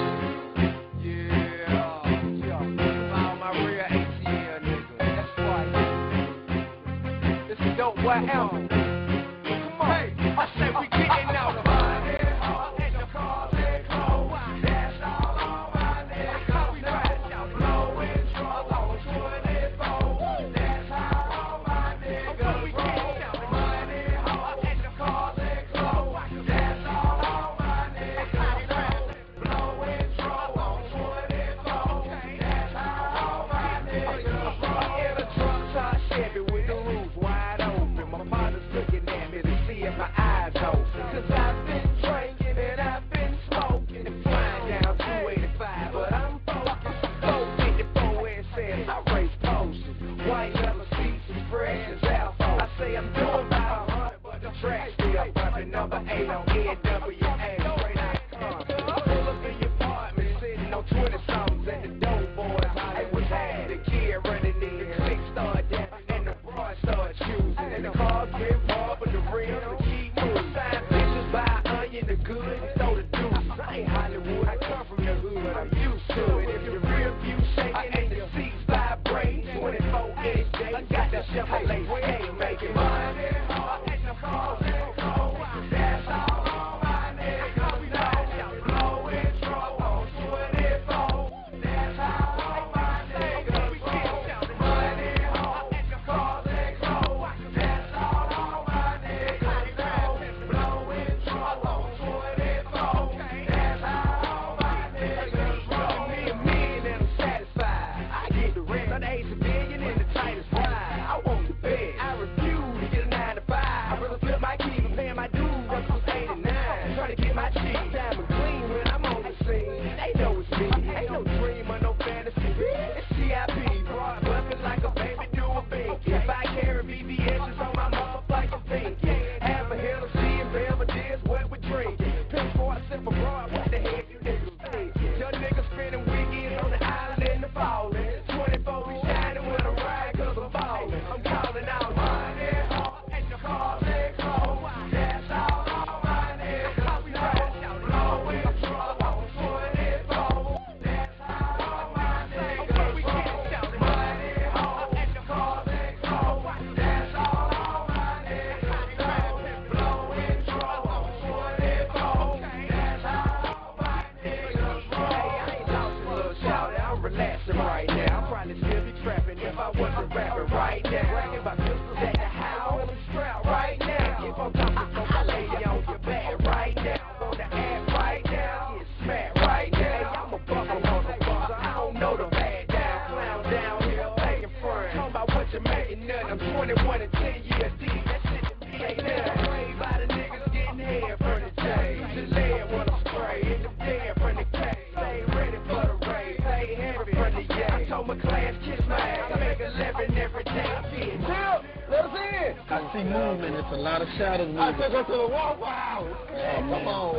out of me. I
took her to the Waffle House. Oh, come on.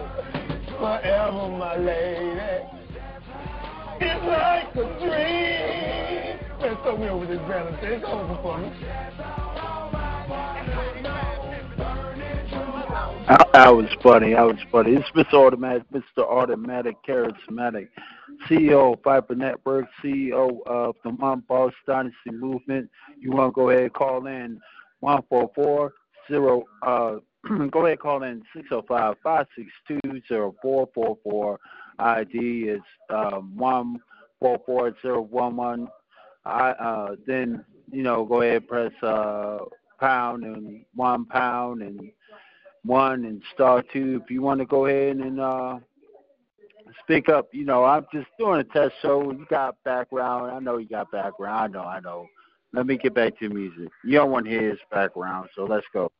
Forever, my lady. It's like a dream. Man, throw me over this banner. It's over for me.
That was funny. That was funny. It's Mr. Automatic, Mr. Automatic, Charismatic, CEO of Viper Network, CEO of the Mom Boss Dynasty Movement. You want to go ahead and call in 144 zero. Uh, go ahead, call in six zero five five six two zero four four four. ID is um, one four four zero one one. I uh, then you know go ahead press uh, pound and one pound and one and star two if you want to go ahead and uh, speak up. You know I'm just doing a test show. You got background. I know you got background. I know. I know. Let me get back to music. You don't want to hear his background, so let's go.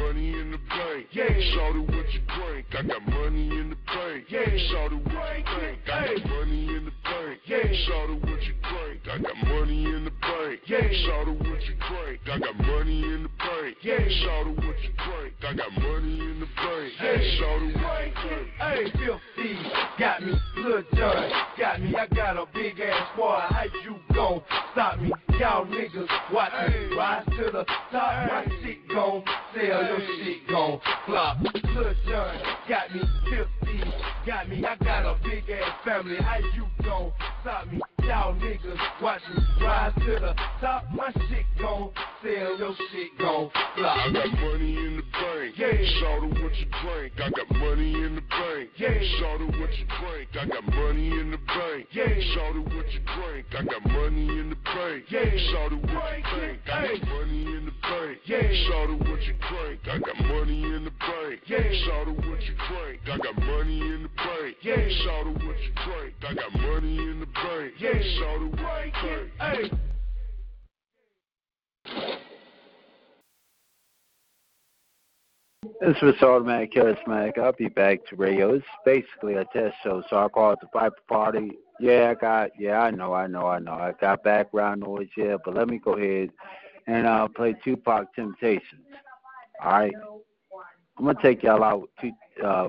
money in the bank. Yeah.
Shout it what you drink. I got money in the bank.
Yeah.
Shout it what you drink. I got money in the bank.
Yeah.
Shout it what you drink. I got money in the bank.
Yeah.
Shout
it
what you drink. I got money in the bank.
Yeah.
Shout
it
what you drink. I got money in the bank.
Hey.
Shout it what you drink.
Hey, filthy. Got me. Little judge. Got me. I got a big ass squad. How you gon' stop me? Y'all niggas watch me rise to the top. My shit gon' sell little shit gon' flop. Lil Jon got me tipped Got me, I got a big ass family. How you gon' stop me? Y'all niggas watch me rise to the top. My shit gon' sell, your shit gon' fly.
I got money in the bank.
Yeah.
Shout out what you drink. I got money in the bank.
Yeah.
Shout out what you drink. I got money in the bank.
Yeah.
Shout out what you drink. I got money in the bank.
Yeah.
Shout out what you drink. I got money in the bank.
Yeah.
Shout out what you drink. I got money in the bank.
Yeah.
Shout out what you drink. I got money in the bank.
Yeah.
Shout out what you drink. I got money in the bank.
Yeah.
Shout out what you drink.
Hey.
This was Automatic Charismatic. I'll be back to radio. It's basically a test show, so I call it the Viper Party. Yeah, I got, yeah, I know, I know, I know. I got background noise, yeah, but let me go ahead and uh, play Tupac Temptations. All right? I'm going to take y'all out with two, uh,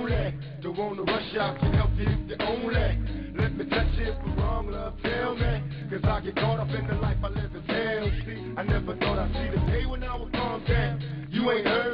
Don't wanna rush out, can help you if you're only. Let me touch it I'm wrong, love, tell me. Cause I get caught up in the life I live in hell. See, I never thought I'd see the day when I would calm down. You ain't heard,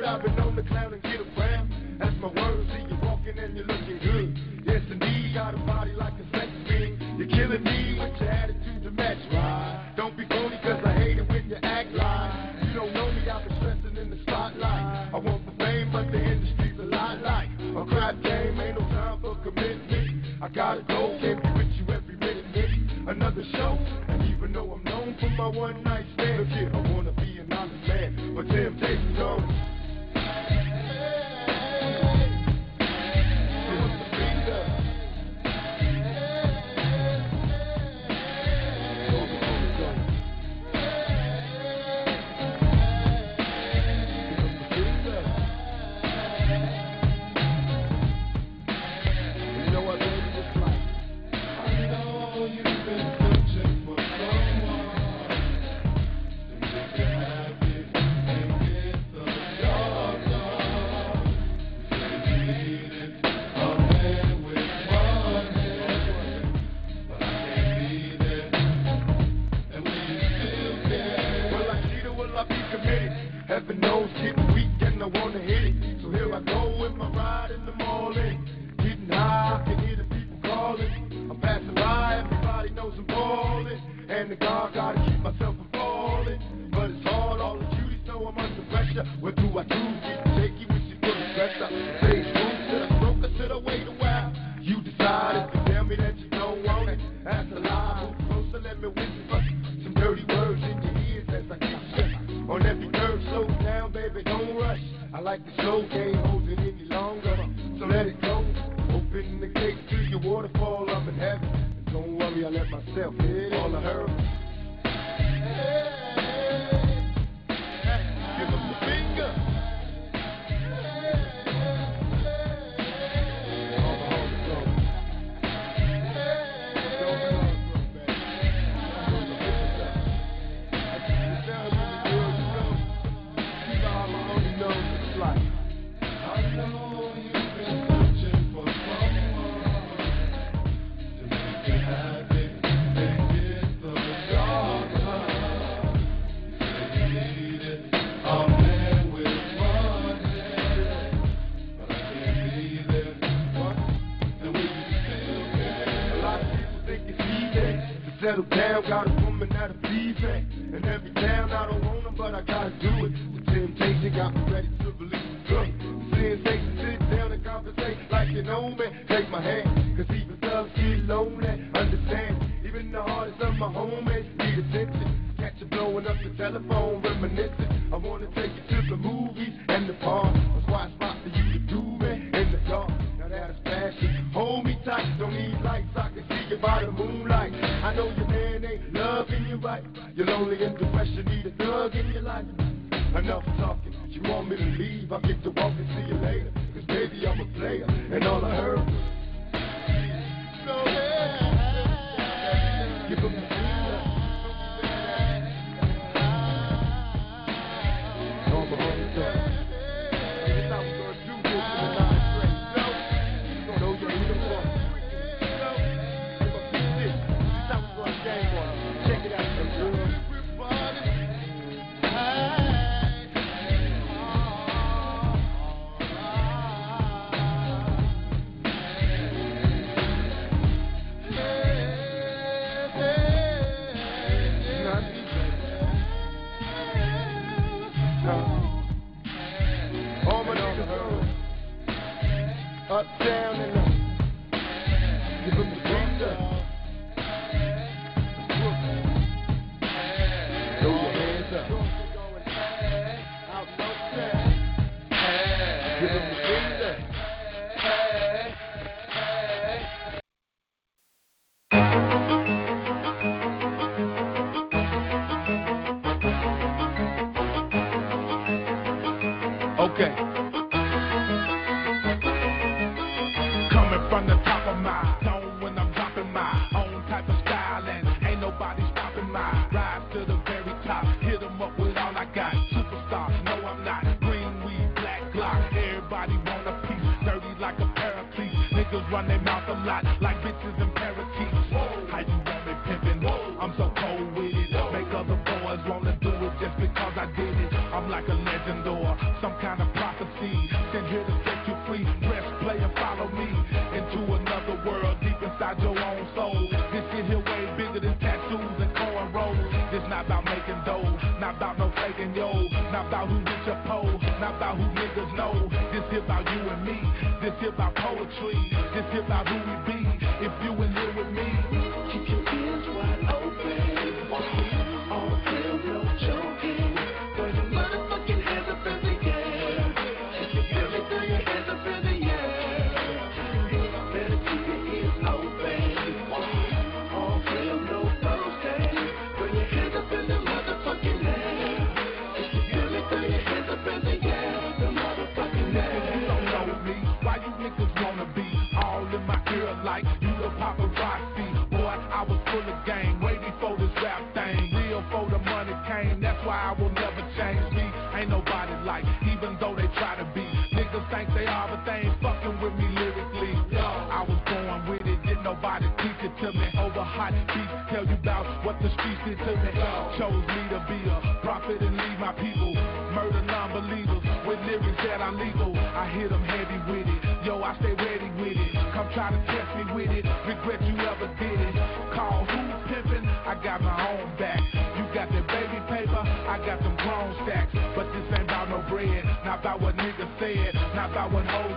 Hit them heavy with it. Yo, I stay ready with it. Come try to test me with it. Regret you ever did it. Call who pimpin'? I got my own back. You got that baby paper, I got them grown stacks. But this ain't about no bread, not about what niggas said, not about what hoes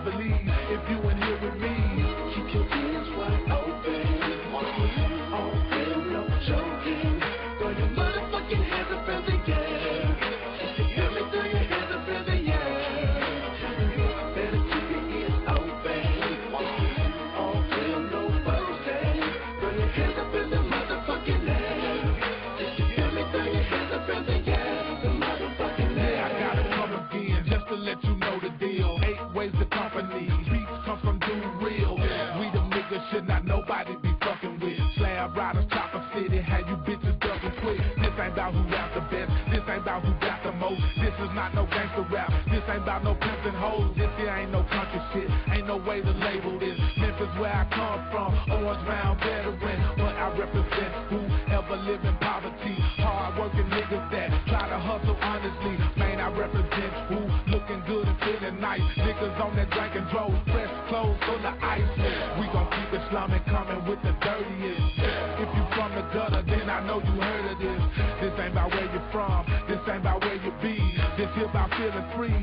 about who rap the best. This ain't about who got the most. This is not no gangster rap. This ain't about no pimps and hoes. This here ain't no country shit. Ain't no way to label this. Memphis where I come from. Orange Mound veteran. But I represent whoever live in poverty. Hard working niggas that try to hustle honestly. Man, I represent who looking good and feeling nice. Niggas on that drink and drove. Fresh clothes full of ice. We gon' keep Islamic coming with the dirtiest. If you from the gutter, then I know you heard. This ain't about where you're from. This ain't about where you be. This here about feeling free.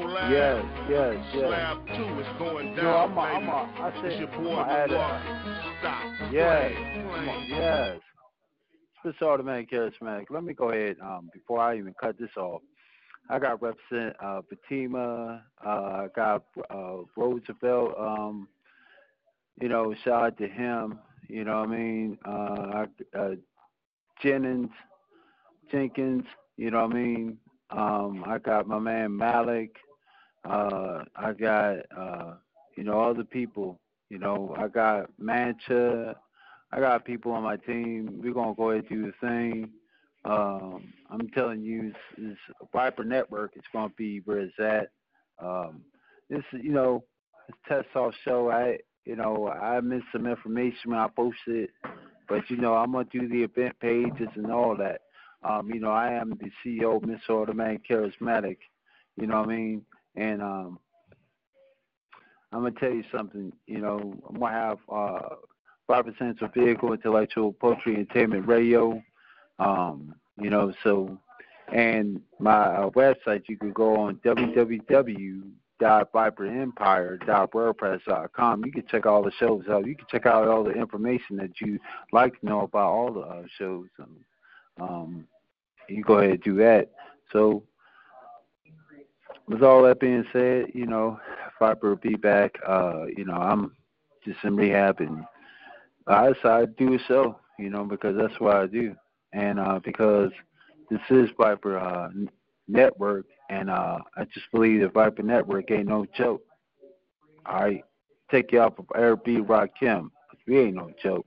Collab.
Yes, yes, yes.
Slab 2 is going down,
No, I'm a,
baby.
I'm a, I
It's
said,
your
I'm
boy, Malak.
a,
Stop.
yes,
Play,
come on,
play.
yes. This automatic charismatic. Let me go ahead, um, before I even cut this off. I got represent uh Fatima, uh I got uh Roosevelt, um, you know, shout out to him, you know what I mean? Uh I uh Jennings, Jenkins, you know what I mean? Um, I got my man Malik, uh I got uh you know, other people, you know, I got Mancha, I got people on my team. We're gonna go ahead and do the thing. Um, I'm telling you, this, Viper Network is gonna be where it's at. Um, this, you know, test off show. I, you know, I missed some information when I posted it, but you know, I'm gonna do the event pages and all that. Um, you know, I am the CEO Miss Automatic Charismatic. You know what I mean? And um, I'm gonna tell you something. You know, I'm gonna have uh, five percent of vehicle intellectual poetry entertainment radio. Um, you know, so and my uh, website you could go on www.viperempire.wordpress.com. You can check all the shows out. You can check out all the information that you like to know about all the uh, shows. Um, um, you go ahead and do that. So, with all that being said, you know, Viper will be back. Uh, you know, I'm just in rehab and I decided to do so, you know, because that's what I do. And uh, because this is Viper uh, Network, and uh, I just believe the Viper Network ain't no joke. All right, take you off of Eric B Rakim. We ain't no joke.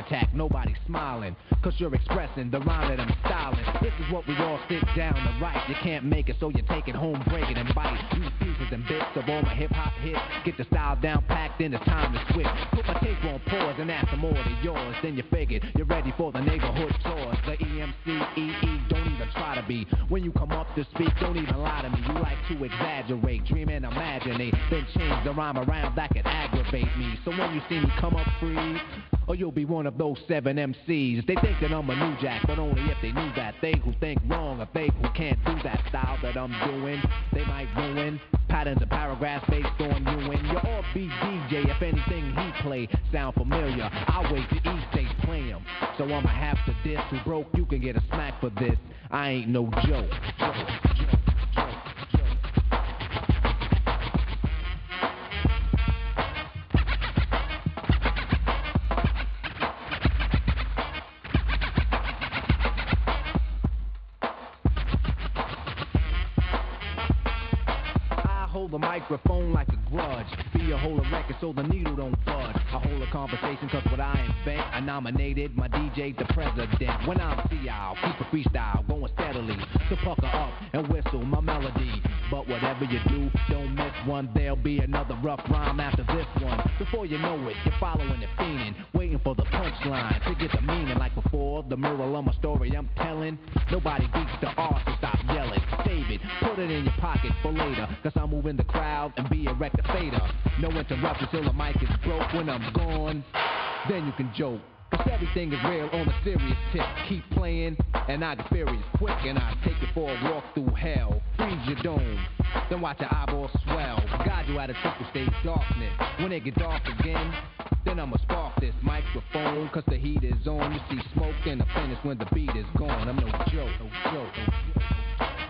Attack? Nobody smiling. Cause you're expressing the rhyme that I'm styling. This is what we all sit down to write. You can't make it, so you take it home, break it and bite. Use pieces and bits of all my hip hop hits. Get the style down packed, then it's time to switch. Put my tape on pause and add some more to yours. Then you figured you're ready for the neighborhood tours. The EMCEE, don't even try to be. When you come up to speak, don't even lie to me. You like to exaggerate, dream and imaginate. Then change the rhyme around that could aggravate me. So when you see me come up free, or you'll be one of those seven MCs. They think that I'm a new jack, but only if they knew that. They who think wrong, or they who can't do that style that I'm doing, they might ruin patterns and paragraphs based on you and your offbeat DJ. If anything he play sound familiar, I'll wait till State play him. So I'ma have to diss who broke. You can get a smack for this. I ain't no joke. I microphone like a grudge. Be a a record so the needle don't budge. I hold a conversation cause what I invent, I nominated my DJ the president. When I'm CL, keep a freestyle going steadily. So pucker up and whistle my melody. But whatever you do, don't miss one. There'll be another rough rhyme after this one. Before you know it, you're following it fiending, waiting for the punchline to get the meaning. Like before, the mural of my story I'm telling. Nobody beats the R, put it in your pocket for later. Cause I'm moving the crowd and be a rectificator. No interruptions till the mic is broke when I'm gone. Then you can joke. Cause everything is real on a serious tip. Keep playing, and I furious quick, and I take you for a walk through hell. Freeze your dome, then watch your eyeballs swell. Guide you out of triple stage darkness. When it get dark again, then I'ma spark this microphone, cause the heat is on. You see smoke in the finish when the beat is gone. I'm no joke, no joke, no joke.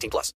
18 plus.